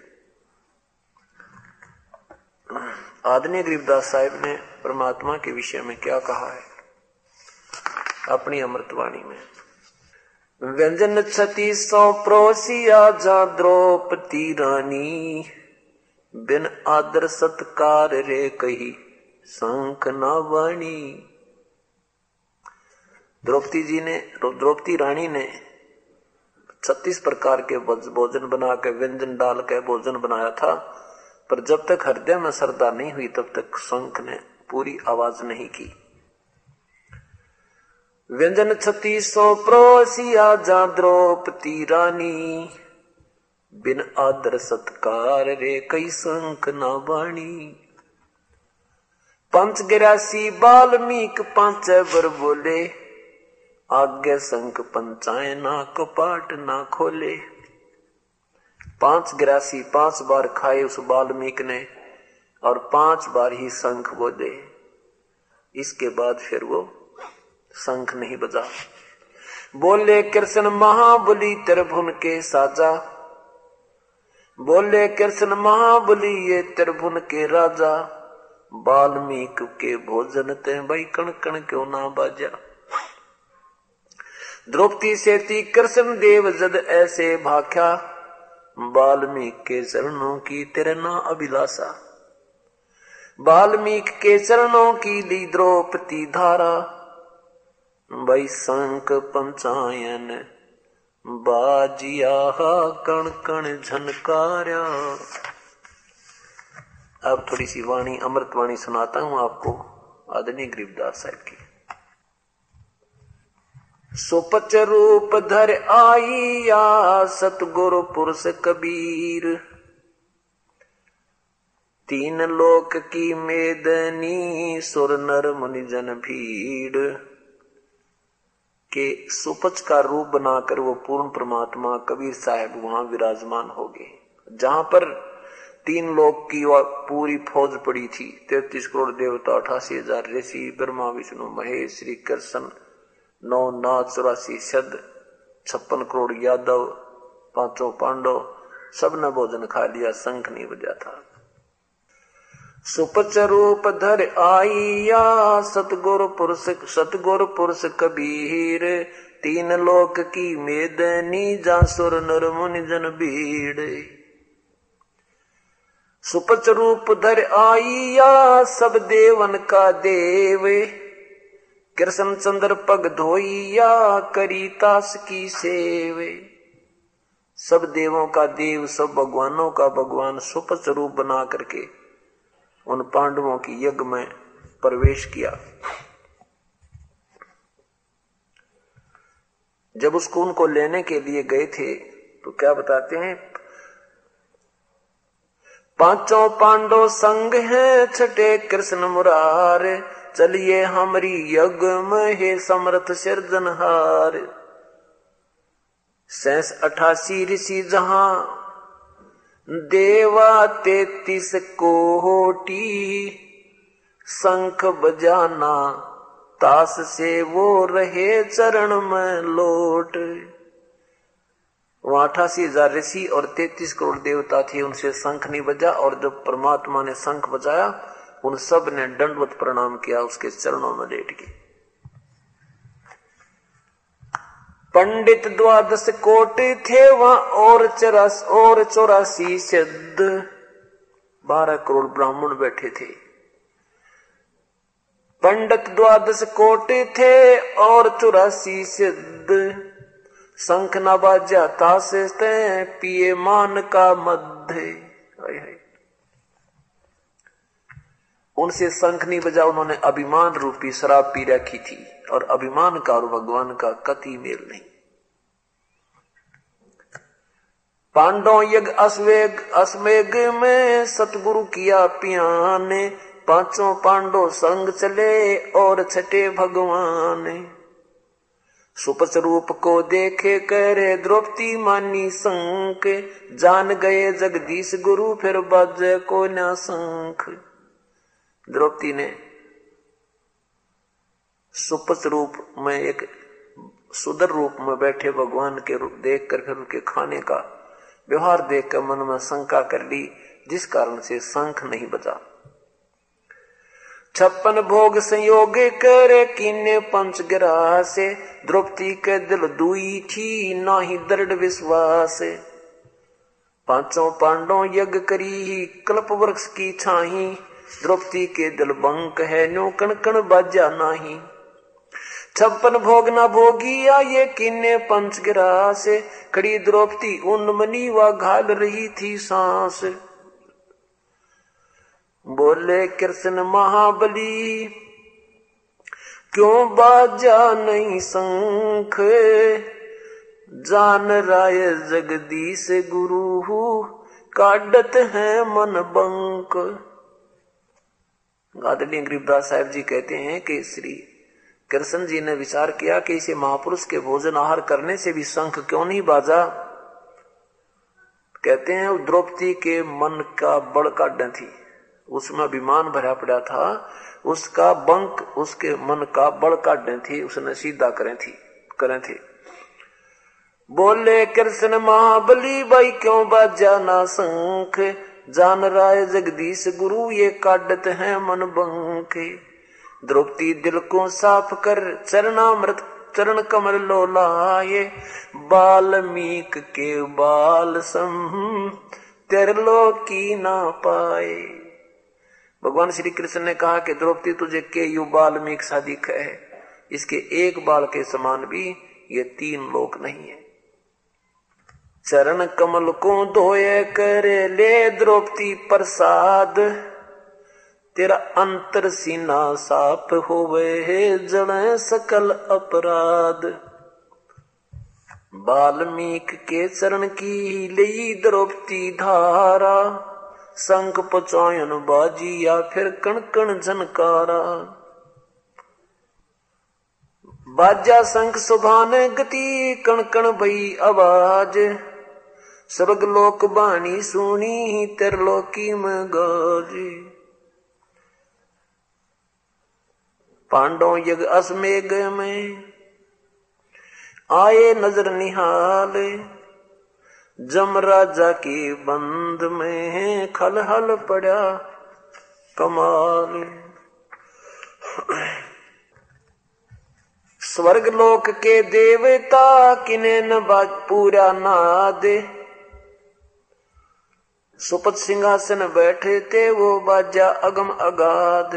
आदरणीय गरीबदास साहिब ने परमात्मा के विषय में क्या कहा है? अपनी अमृतवाणी में। व्यंजन छती सौ प्रोसिया जा द्रौपदी रानी बिन आदर सत्कार रे कही शंख न वाणी द्रौपदी जी ने, द्रौपदी रानी ने छत्तीस प्रकार के भोजन बना के व्यंजन डाल के भोजन बनाया था, पर जब तक हृदय में श्रद्धा नहीं हुई, तब तक शंख ने पूरी आवाज़ नहीं की। व्यंजन छत्तीसो प्रोसिया जा द्रौपदी रानी, बिन आदर सत्कार रे कई शंख न बाणी। पंच गिरासी बाल्मीक पाँच बर बोले आगे संख पंचाए ना कपाट ना खोले। पाँच गिरासी पाँच बार खाए उस बाल्मीक ने, और पाँच बार ही संख शंख बोले इसके बाद फिर वो शंख नहीं बजा। बोले, कृष्ण महाबली त्रिभुन के साजा। बोले, कृष्ण महाबली ये त्रिभुन के राजा। बाल्मीक के भोजन ते भाई कण कण क्यों ना बाजा? द्रौपदी से कृष्ण देव जद ऐसे भाख्या, बाल्मीक के चरणों की तिरना अभिलाषा। बाल्मीक के चरणों की ली द्रौपदी धारा संक पंचायन बाजिया कण कण झनकार्या। अब थोड़ी सी वाणी अमृत वाणी सुनाता हूँ आपको, आदरणीय गरीबदास साहब की। सुपच रूप धर आई आईया सतगुरु पुरुष कबीर। तीन लोक की मेदनी सुर नर मुनि जन भीड़। के सुपच का रूप बनाकर वो पूर्ण परमात्मा कबीर साहब वहाँ विराजमान हो गए। जहाँ पर तीन लोग की पूरी फौज पड़ी थी। तैतीस करोड़ देवता, अठासी हज़ार ऋषि, ब्रह्मा, विष्णु, महेश श्री कृष्ण नौ नाथ चौरासी शद छप्पन करोड़ यादव, पाँचों पांडव सबने भोजन खा लिया, शंख नहीं बजा था। सुपच रूप धर आईया, सतगुर पुरुष सतगुर पुरुष कबीर, तीन लोक की मेदनी, जासुर नर मुनि जन भीड़। सुपच रूप धर आईया, सब देवन का देव कृष्ण चंद्र पग धोइया करी तास की सेवे। सब देवों का देव, सब भगवानों का भगवान सुपच रूप बना करके उन पांडवों की यज्ञ में प्रवेश किया। जब उसको उनको लेने के लिए गए थे तो क्या बताते हैं? पाँचों पांडव संग हैं छठे कृष्ण मुरार। चलिए हमारी यज्ञ में हे समर्थ सिरजनहार सैस अठासी ऋषि जहाँ, देवा तैतीस कोटी। शंख बजाना तास से वो रहे चरण में लोट। वहाँ अठासी हज़ार ऋषि और तैतीस करोड़ देवता थे, उनसे शंख नहीं बजा और जब परमात्मा ने शंख बजाया उन सबने दंडवत प्रणाम किया, उसके चरणों में लेट के पंडित द्वादश कोट थे वहाँ, और चौरास, और चौरासी सिद्ध। बारह करोड़ ब्राह्मण बैठे थे। पंडित द्वादश कोट थे, और चौरासी सिद्ध। शंख न बाजा ताश पिए मान का मध्य। उनसे शंख नहीं बजा, उन्होंने अभिमान रूपी शराब पी रखी थी और अभिमान का और भगवान का कति मेल नहीं। पांडव यज्ञ अश्वेग अश्वेग में सतगुरु किया पियाने, पाँचों पांडव संग चले और छठे भगवान। सुपच रूप को देखे करे द्रौपदी मानी संक जान गए जगदीश गुरु फिर बज को न शंख। द्रौपदी ने सुपच रूप में एक सुदर रूप में बैठे भगवान के रूप देख कर फिर उनके खाने का व्यवहार देखकर मन में शंका कर ली, जिस कारण से शंख नहीं बचा। छप्पन भोग संयोग कर कीने पंच गिरा से द्रौपदी के दिल दुई थी ना ही दृढ़ विश्वास। पाँचों पांडों यज्ञ करी ही कल्प वृक्ष की छाही द्रौपदी के दिल बंक है नो कण कण बाजा नाही छप्पन भोग न भोगिया ये किन्ने पंच गिरा से खड़ी द्रौपदी उन मनी व घाल रही थी सांस बोले कृष्ण महाबली क्यों बाजा नहीं शंख जान राय जगदीश गुरु काडत है मन बंक गादड़ी गरीबदास साहब जी कहते हैं कि श्री कृष्ण जी ने विचार किया कि इसे महापुरुष के भोजन आहार करने से भी शंख क्यों नहीं बाजा? कहते हैं द्रौपदी के मन का बड़ काट थी उसमें अभिमान भरा पड़ा था। उसका बंक, उसके मन का बड़ काट थी उसने सीधा करें थी, करें थे। बोले, कृष्ण महाबली, भाई क्यों बाजा ना शंख? जान राय जगदीश गुरु, ये काटत है मन बंके। द्रौपदी दिल को साफ़ कर, चरणामृत, चरण कमल लो लाए। बाल्मीक के बाल सम तेरलो की ना पाए। भगवान श्री कृष्ण ने कहा कि द्रौपदी, तुझे के यु बाल्मीक सादिक है? इसके एक बाल के समान भी ये तीन लोक नहीं है। चरण कमल को धोए करे ले द्रौपदी प्रसाद। तेरा अंतर सीना साफ़ होवे जड़ सकल अपराध। बाल्मीक के चरण की ली द्रौपदी धारा। संख पचायन बाजी या फिर कण कण झनकारा। बाजा संख सुभान गति कण कण भई आवाज़। स्वर्ग लोक बाणी सुनी ही तिरलोकी में गाजी। पांडव यज्ञ असमेघ में आए नज़र निहाल, जम राजा की बंद में खल हल पड़ा कमाल। स्वर्ग लोक के देवता किने न पूरा नाद सुपत सिंहासन बैठे थे, वो बाजा अगम अगाध।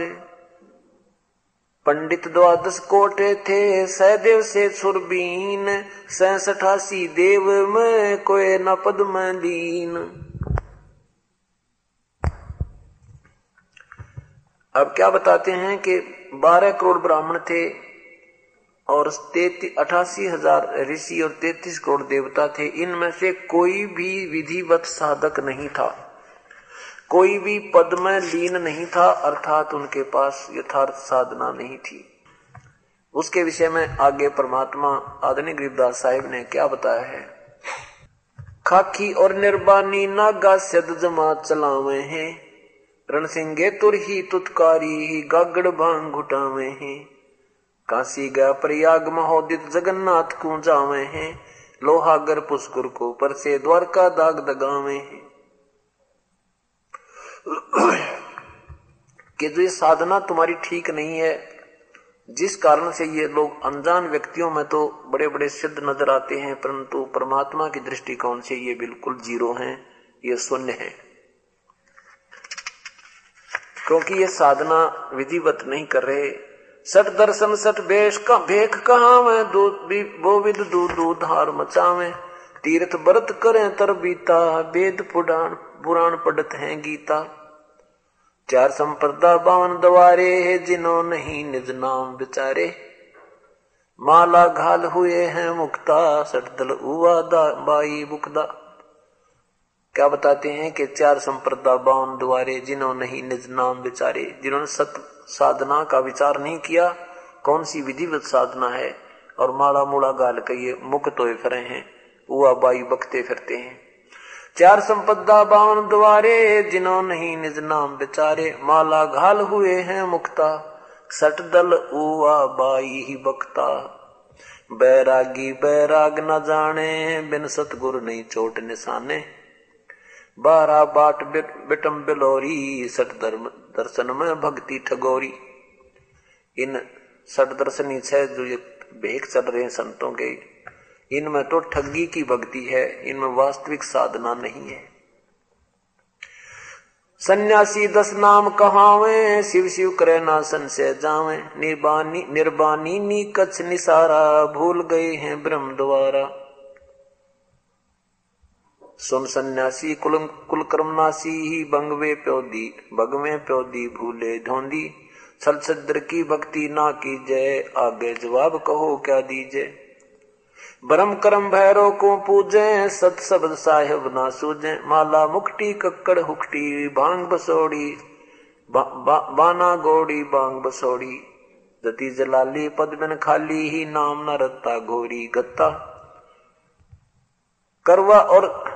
पंडित द्वादश कोटे थे, सहदेव से सुरबीन, सैसठासी देव में कोय न पद में अब क्या बताते हैं कि बारह करोड़ ब्राह्मण थे और अठासी हज़ार ऋषि और तैतीस करोड़ देवता थे। इनमें से कोई भी विधिवत साधक नहीं था। कोई भी पद में लीन नहीं था, अर्थात उनके पास यथार्थ साधना नहीं थी। उसके विषय में आगे परमात्मा आदनी गरीबदास साहिब ने क्या बताया है? खाकी और निर्बानी नागा सद जमा चलावे हैं। रणसिंगे तुर ही तुतकारी, गागड़ भाँग घुटावे हैं। काशी गया, प्रयाग महोदित जगन्नाथ को जावे हैं? लोहागर पुष्कर को पर से द्वारका दाग दगावे हैं। कि जो ये साधना तुम्हारी ठीक नहीं है, जिस कारण से ये लोग अनजान व्यक्तियों में तो बड़े बड़े सिद्ध नज़र आते हैं, परंतु परमात्मा की दृष्टिकोण से ये बिल्कुल ज़ीरो हैं, ये शून्य है। क्योंकि ये साधना विधिवत नहीं कर रहे सट दर्शन सट बेश का भेख कहा में वो विद दू दू धार मचावे। तीर्थ व्रत करें तर बीता वेद पुराण पुराण पढ़त हैं गीता। चार संप्रदा बावन दवारे है जिन्हों नहीं निज नाम बिचारे। माला घाल हुए हैं मुक्ता, सटदल उवा बाई बुकदा क्या बताते हैं कि चार संप्रदा बावन द्वारे जिन्हों नहीं निज नाम विचारे, जिन्होंने सत साधना का विचार नहीं किया, कौन सी विधिवत साधना है? और माला मूला गाल के ये मुक्त हुए फिरे हैं उआ बाई बकते फिरते हैं। चार संपदा बावन द्वारे जिन्हों नहीं निज नाम बेचारे माला घाल हुए हैं मुक्ता, सट दल उआ बाई ही बकता बैरागी बैराग न जाने, बिन सतगुरु नहीं चोट निशाने बारह बाट बिटम बिलोरी सट दर्शन में भक्ति ठगोरी। इन सट दर्शनी छह जो ये भेक चल रहे संतों के, इनमें तो ठगी की भक्ति है, इनमें वास्तविक साधना नहीं है। सन्यासी दस नाम कहावे, शिव शिव करे ना संशय जावे। निर्बानी निर्बानी नी कच्छ निसारा, भूल गए हैं ब्रह्म द्वारा। सुन सन्यासी कुल कुल कर्मनासी ही बंगवे प्योदी बगवे प्योदी भूले धोंदी। छल छद्र की भक्ति ना की जय आगे जवाब कहो क्या दीजिए ब्रह्म करम भैरव को पूजे सत शब्द साहेब ना सूजे। माला मुक्ति कक्कड़ हुकटी भाँग बसोड़ी बा, बा, बाना गोड़ी बांग बसोड़ी। जती जलाली पद बिन खाली ही नाम न रत्ता घोरी गत्ता। करवा और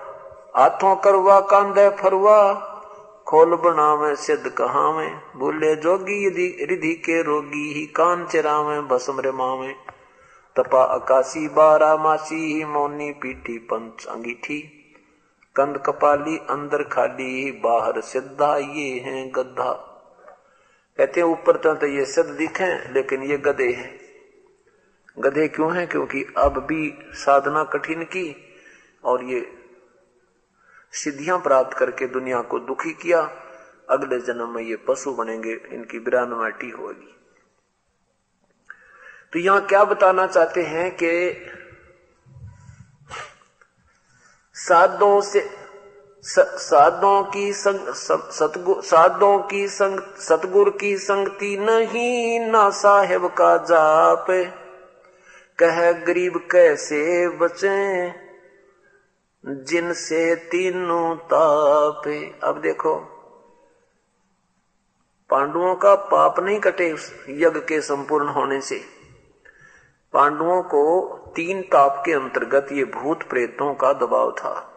हाथों करवा कांदे फरवा, खोल बनावे, सिद्ध कहावे, भूले जोगी रिधि के रोगी ही, कान चिरावे, भस्म रिमावे। तपा अकाशी, बारा मासी ही, मोनी पीठी पंच अंगीठी। कंद कपाली, अंदर खाली ही बाहर सिद्धा, ये हैं गद्धा कहते हैं, ऊपर तो ये सिद्ध दिखे, लेकिन ये गधे हैं। गधे क्यों हैं? क्योंकि अब भी साधना कठिन की, और ये सिद्धियाँ प्राप्त करके दुनिया को दुखी किया, अगले जन्म में ये पशु बनेंगे, इनकी बिरानवाटी होगी। तो यहाँ क्या बताना चाहते हैं कि साधों से साधों की संग सतगुर साधों की संग, सतगुर की संगति नहीं, ना साहेब का जाप। कह गरीब कैसे बचे? जिनसे तीनों ताप। अब देखो पांडवों का पाप नहीं कटे उस यज्ञ के संपूर्ण होने से। पांडवों को तीन ताप के अंतर्गत ये भूत प्रेतों का दबाव था।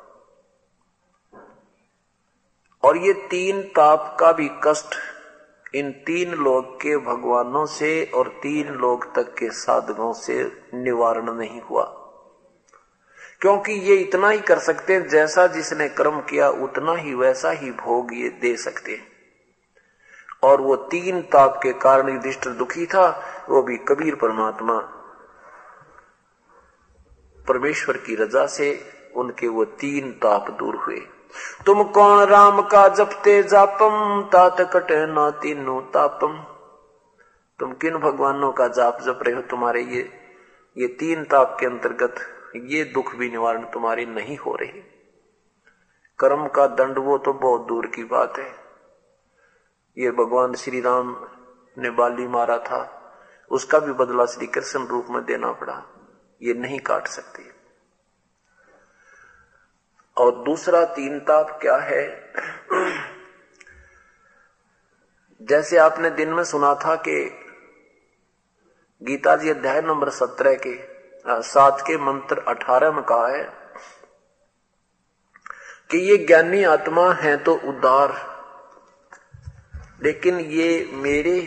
और ये तीन ताप का भी कष्ट इन तीन लोग के भगवानों से और तीन लोग तक के साधकों से निवारण नहीं हुआ। क्योंकि ये इतना ही कर सकते हैं, जैसा जिसने कर्म किया, उतना ही वैसा ही भोग ये दे सकते हैं। और वो तीन ताप के कारण युधिष्ठिर दुखी था, वो भी कबीर परमात्मा। परमेश्वर की रजा से उनके वो तीन ताप दूर हुए। तुम कौन राम का जपते जापम, तात कट न तीनों तापम। तुम किन भगवानों का जाप जप रहे हो तुम्हारे ये ये तीन ताप के अंतर्गत? ये दुख भी निवारण तुम्हारी नहीं हो रही। कर्म का दंड वो तो बहुत दूर की बात है। ये भगवान श्री राम ने बाली मारा था, उसका भी बदला श्री कृष्ण रूप में देना पड़ा। ये नहीं काट सकती। और दूसरा तीन ताप क्या है? जैसे आपने दिन में सुना था कि गीता जी अध्याय नंबर सत्रह के सात के मंत्र अठारह में कहा है कि ये ज्ञानी आत्मा है तो उदार, लेकिन ये मेरे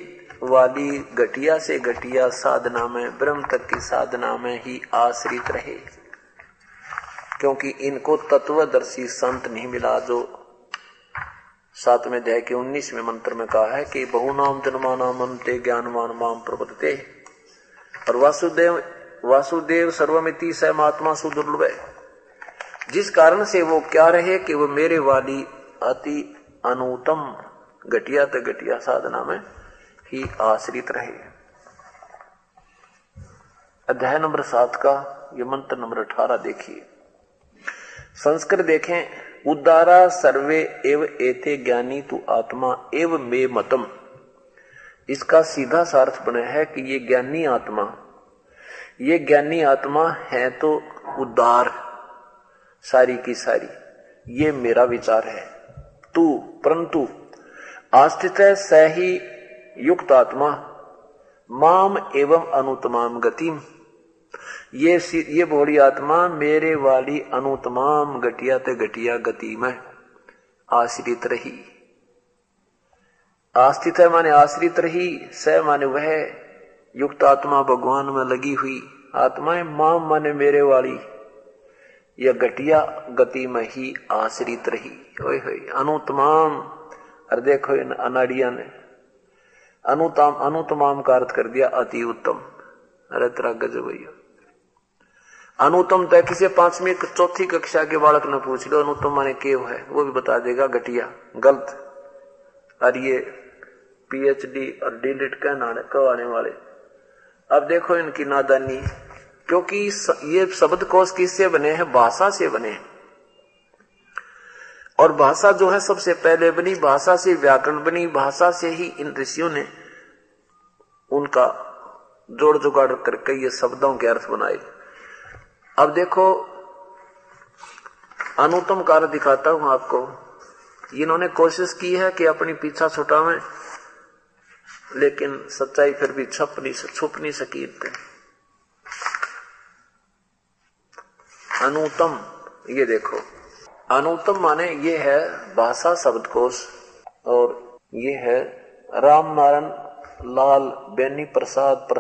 वाली घटिया से घटिया साधना में, ब्रह्म तक की साधना में ही आश्रित रहे, क्योंकि इनको तत्वदर्शी संत नहीं मिला, जो सातवें अध्याय के उन्नीसवें मंत्र में कहा है कि बहु नाम जन्मा नाम अंते ज्ञानवान माम प्रबदते और वासुदेव वासुदेव सर्वमिति सहमात्मा सुदुर्लभ जिस कारण से वो क्या रहे कि वो मेरे वाली अति अनुतम घटिया तो घटिया साधना में ही आश्रित रहे। अध्याय नंबर सात का ये मंत्र नंबर अठारह देखिए। संस्कृत देखें उदारा सर्वे एव एते ज्ञानी तु आत्मा एव मे मतम। इसका सीधा सा अर्थ बना है कि ये ज्ञानी आत्मा ये ज्ञानी आत्मा है तो उदार, सारी की सारी। ये मेरा विचार है। तू, परंतु आस्थित है सही युक्त आत्मा, माम एवं अनुतमाम गतिम। ये ये बोली आत्मा मेरे वाली अनुतमाम गटिया ते गटिया गति में आश्रित रही। आस्थित है माने आश्रित रही स माने वह युक्त आत्मा भगवान में लगी हुई। आत्माएँ माँ मन मेरे वाली। यह घटिया गति में ही आश्रित रही। होए अनुतमाम और देखो इन अनाड़िया ने। अनुतम अनुतमाम का अर्थ कर दिया अति उत्तम। अरे तेरा गजब भैया अनुतम तय किसी पांचवी, चौथी कक्षा के बालक ने पूछ लो अनुतम माने केव है? वो भी बता देगा, घटिया, गलत। और ये पीएचडी और डीलिट कहना वाले। अब देखो इनकी नादानी, क्योंकि ये शब्द कोश किससे बने हैं? भाषा से बने हैं। और भाषा जो है, सबसे पहले बनी, भाषा से व्याकरण बनी, भाषा से ही इन ऋषियों ने उनका जोड़ जुगाड़ करके ये शब्दों के अर्थ बनाए। अब देखो अनुतम कार्य दिखाता हूँ आपको। इन्होंने कोशिश की है कि अपनी पीछा छुटावें। लेकिन सच्चाई फिर भी छप नहीं छुप नहीं सकी अनुतम ये देखो। अनुतम माने ये है भाषा शब्दकोश और ये है राम नारायण लाल बेनी प्रसाद प्र,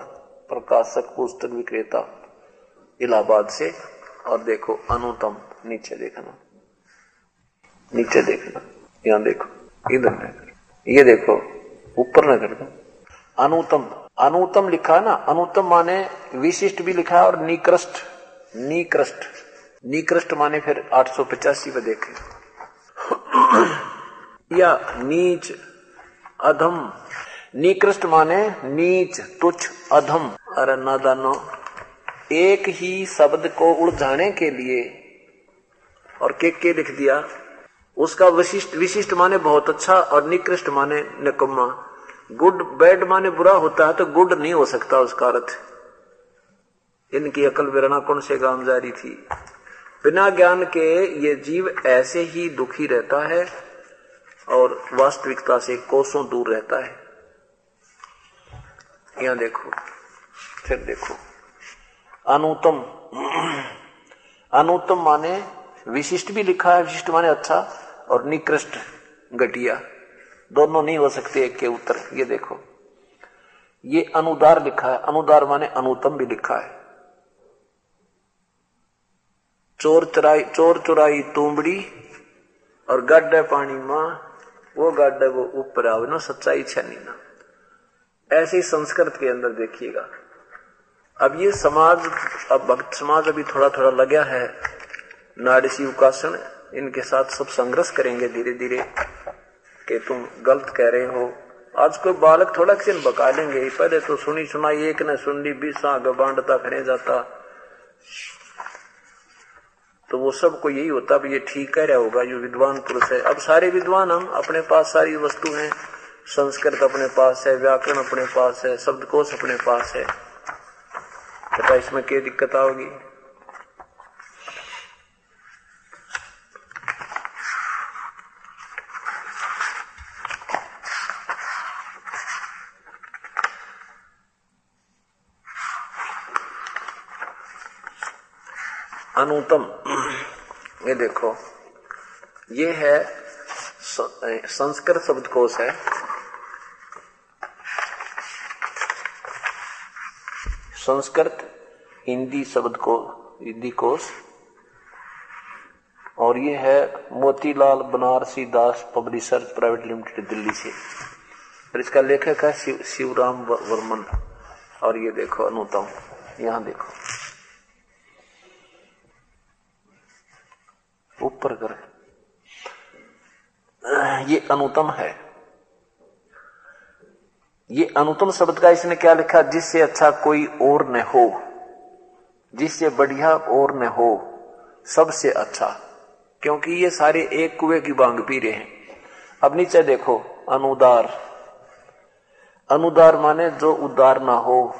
प्रकाशक पुस्तक विक्रेता इलाहाबाद से। और देखो अनुतम नीचे देखना। नीचे देखना। यहाँ देखो इधर ये देखो ऊपर न कर दो अनुतम अनुतम लिखा है ना अनुतम माने विशिष्ट भी लिखा है और निकृष्ट निकृष्ट निकृष्ट माने फिर आठ सौ पचासी पे देखे या नीच अधम निकृष्ट माने नीच तुच्छ अधम अरे नादानो एक ही शब्द को उलझाने के लिए और के के लिख दिया उसका विशिष्ट विशिष्ट माने बहुत अच्छा और निकृष्ट माने निकम्मा गुड बैड माने बुरा होता है तो गुड नहीं हो सकता उसका अर्थ। इनकी अकल विरणा कौन से गाँव जारी थी? बिना ज्ञान के ये जीव ऐसे ही दुखी रहता है और वास्तविकता से कोसों दूर रहता है। यहाँ देखो, फिर देखो। अनुतम अनुतम माने विशिष्ट भी लिखा है, विशिष्ट माने अच्छा और निकृष्ट, घटिया। दोनों नहीं हो सकते एक के उत्तर। ये देखो। ये अनुदार लिखा है। अनुदार माने अनुतम भी लिखा है। चोर चुराई चोर चुराई तुमड़ी और गड्ढे पानी माँ। वो गड्ढे वो ऊपर आओ। ना सच्चाई छनी ना। ऐसे ही संस्कृत के अंदर देखिएगा। अब ये समाज, अब भक्त समाज अभी थोड़ा थोड़ा लगा है नारसी उकासन इनके साथ सब संघर्ष करेंगे धीरे धीरे कि तुम गलत कह रहे हो। आज कोई बालक थोड़ा किसी बका लेंगे। पहले तो सुनी सुनाई, एक ने सुन ली, बीस बांटता खड़े जाता। तो वो सबको यही होता भी ये ठीक कह रहा होगा ये विद्वान पुरुष है। अब सारे विद्वान, हम अपने पास सारी वस्तु हैं। संस्कृत अपने पास है, व्याकरण अपने पास है, शब्दकोश अपने पास है। पता इसमें क्या दिक्कत आओगी? अनुतम। ये देखो, ये है संस्कृत शब्दकोश है। संस्कृत हिंदी शब्द को हिंदी कोश। और ये है Motilal Banarsi Das publisher private limited Delhi से। और इसका लेखक है शिवराम वर्मन। और ये देखो अनुतम, यहाँ देखो ऊपर कर ये अनुतम है। ये अनुतम शब्द का इसने क्या लिखा? जिससे अच्छा कोई और न हो, जिससे बढ़िया और न हो, सबसे अच्छा। क्योंकि ये सारे एक कुएँ की बांग पी रहे हैं। अब नीचे देखो, अनुदार। अनुदार माने जो उदार ना हो।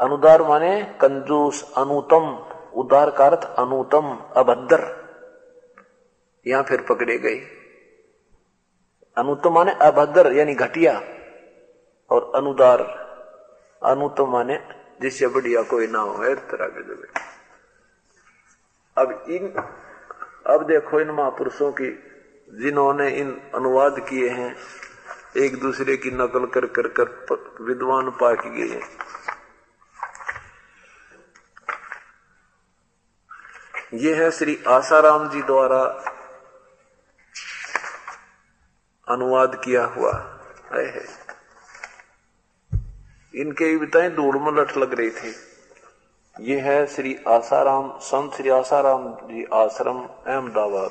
अनुदार माने कंजूस, अनुतम। उदार का अर्थ अनुतम, अभद्र। यहाँ फिर पकड़े गए। अनुतम माने अभद्र, यानी घटिया, और अनुदार। अनुतम माने जिससे बढ़िया कोई ना हो तरह के जो अब इन, अब देखो इन महापुरुषों की, जिन्होंने इन अनुवाद किए हैं, एक दूसरे की नकल कर कर कर विद्वान पाक गए हैं। ये है श्री आसाराम जी द्वारा अनुवाद किया हुआ है। इनके कविताएँ धूल में लठ लग रही थी। ये है श्री आसाराम, संत श्री आसाराम जी आश्रम, अहमदाबाद।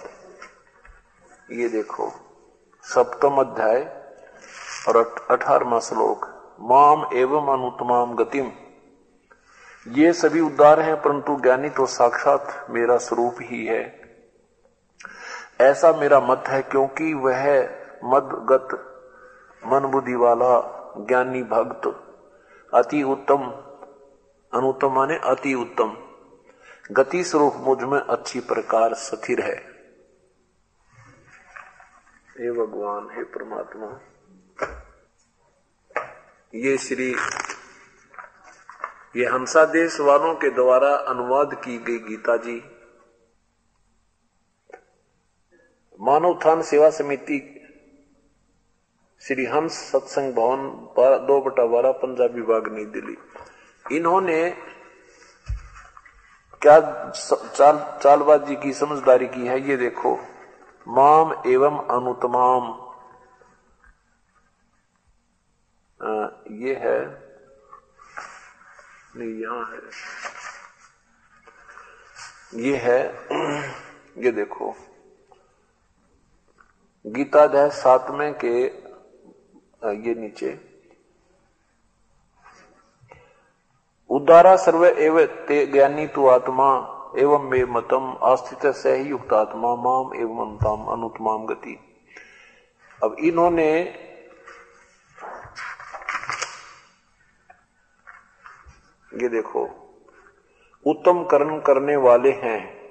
ये देखो, सप्तम अध्याय और अठारवा श्लोक। माम एवं अनुतमाम गतिम। ये सभी उद्धार हैं, परंतु ज्ञानी तो साक्षात मेरा स्वरूप ही है। ऐसा मेरा मत है, क्योंकि वह मदगत मन बुद्धि वाला, ज्ञानी भक्त, अति उत्तम, अनुत्तम माने अति उत्तम। गति स्वरूप मुझमें अच्छी प्रकार स्थिर है। हे भगवान, हे परमात्मा। ये श्री, ये हंसा देश वालों के द्वारा अनुवाद की गई गीता जी, मानव थान सेवा समिति श्री हंस सत्संग भवन दो बटा बारह पंजाबी बाग नई दिल्ली। इन्होंने क्या चाल, चालबाजी की, समझदारी की है, ये देखो। माम एवं अनुतमाम। ये है, नहीं, यहाँ है। ये है, ये देखो। गीता गीताध्याय सातवें के ये नीचे। उदारा सर्व एव ते ज्ञानी तु आत्मा, एवं मे मतम आस्थित से ही युक्त आत्मा, माम एवं अनुतम अनुतमाम गति। अब इन्होंने ये देखो, उत्तम कर्म करने वाले हैं,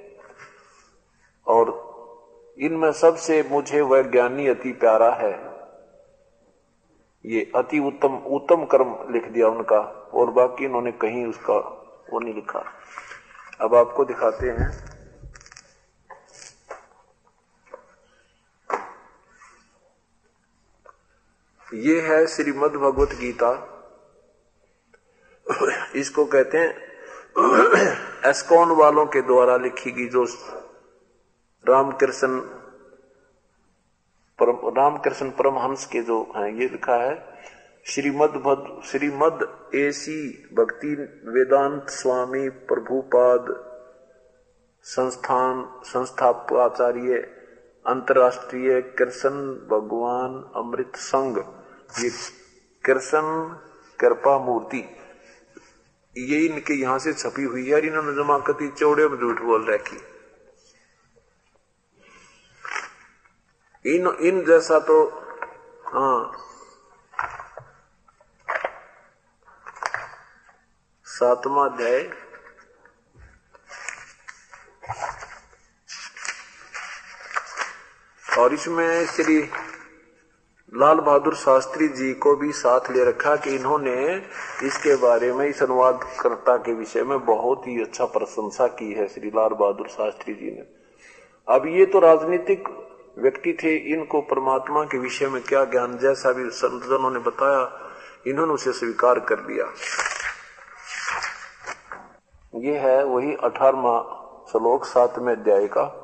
और इनमें सबसे मुझे वह ज्ञानी अति प्यारा है। ये अति उत्तम उत्तम कर्म लिख दिया उनका, और बाकी इन्होंने कहीं उसका वो नहीं लिखा। अब आपको दिखाते हैं। ये है श्रीमद भगवत गीता। इसको कहते हैं, एस्कॉन वालों के द्वारा लिखी गई जो रामकृष्ण परम, रामकृष्ण परमहंस के जो हैं, ये लिखा है, श्रीमद भद श्रीमद एसी भक्ति वेदांत स्वामी प्रभुपाद संस्थान संस्थापाचार्य अंतरराष्ट्रीय कृष्ण भगवान अमृत संघ, ये कृष्ण कृपा मूर्ति, ये इनके यहाँ से छपी हुई है इन्होंने जमा कती चौड़े में झूठ बोल रखी। इन इन जैसा तो हाँ। सातवा अध्याय। और इसमें श्री लाल बहादुर शास्त्री जी को भी साथ ले रखा कि इन्होंने इसके बारे में, इस अनुवादकर्ता के विषय में बहुत ही अच्छा प्रशंसा की है श्री लाल बहादुर शास्त्री जी ने। अब ये तो राजनीतिक व्यक्ति थे, इनको परमात्मा के विषय में क्या ज्ञान, जैसा भी संतजनों ने बताया, इन्होंने उसे स्वीकार कर लिया। ये है वही अठारवा श्लोक, सातवें अध्याय का।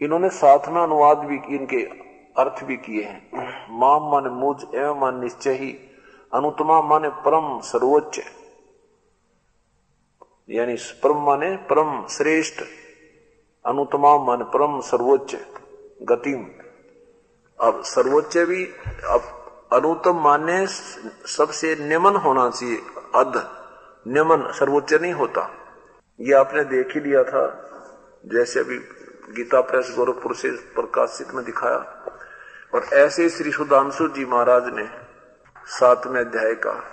इन्होंने में अनुवाद भी, इनके अर्थ भी किए हैं। माम मन मुझ, एवं मन निश्चय ही अनुतमा माने परम सर्वोच्च। यानी परम माने परम श्रेष्ठ अनुतमा मान परम सर्वोच्च। गतिम अब सर्वोच्च भी अब अनुतम माने सबसे नियमन होना चाहिए, अध। नियमन सर्वोच्च नहीं होता। ये आपने देख ही लिया था, जैसे अभी गीता प्रेस गोरखपुर से प्रकाशित में दिखाया। और ऐसे श्री सुधांशु जी महाराज ने सातवें अध्याय का।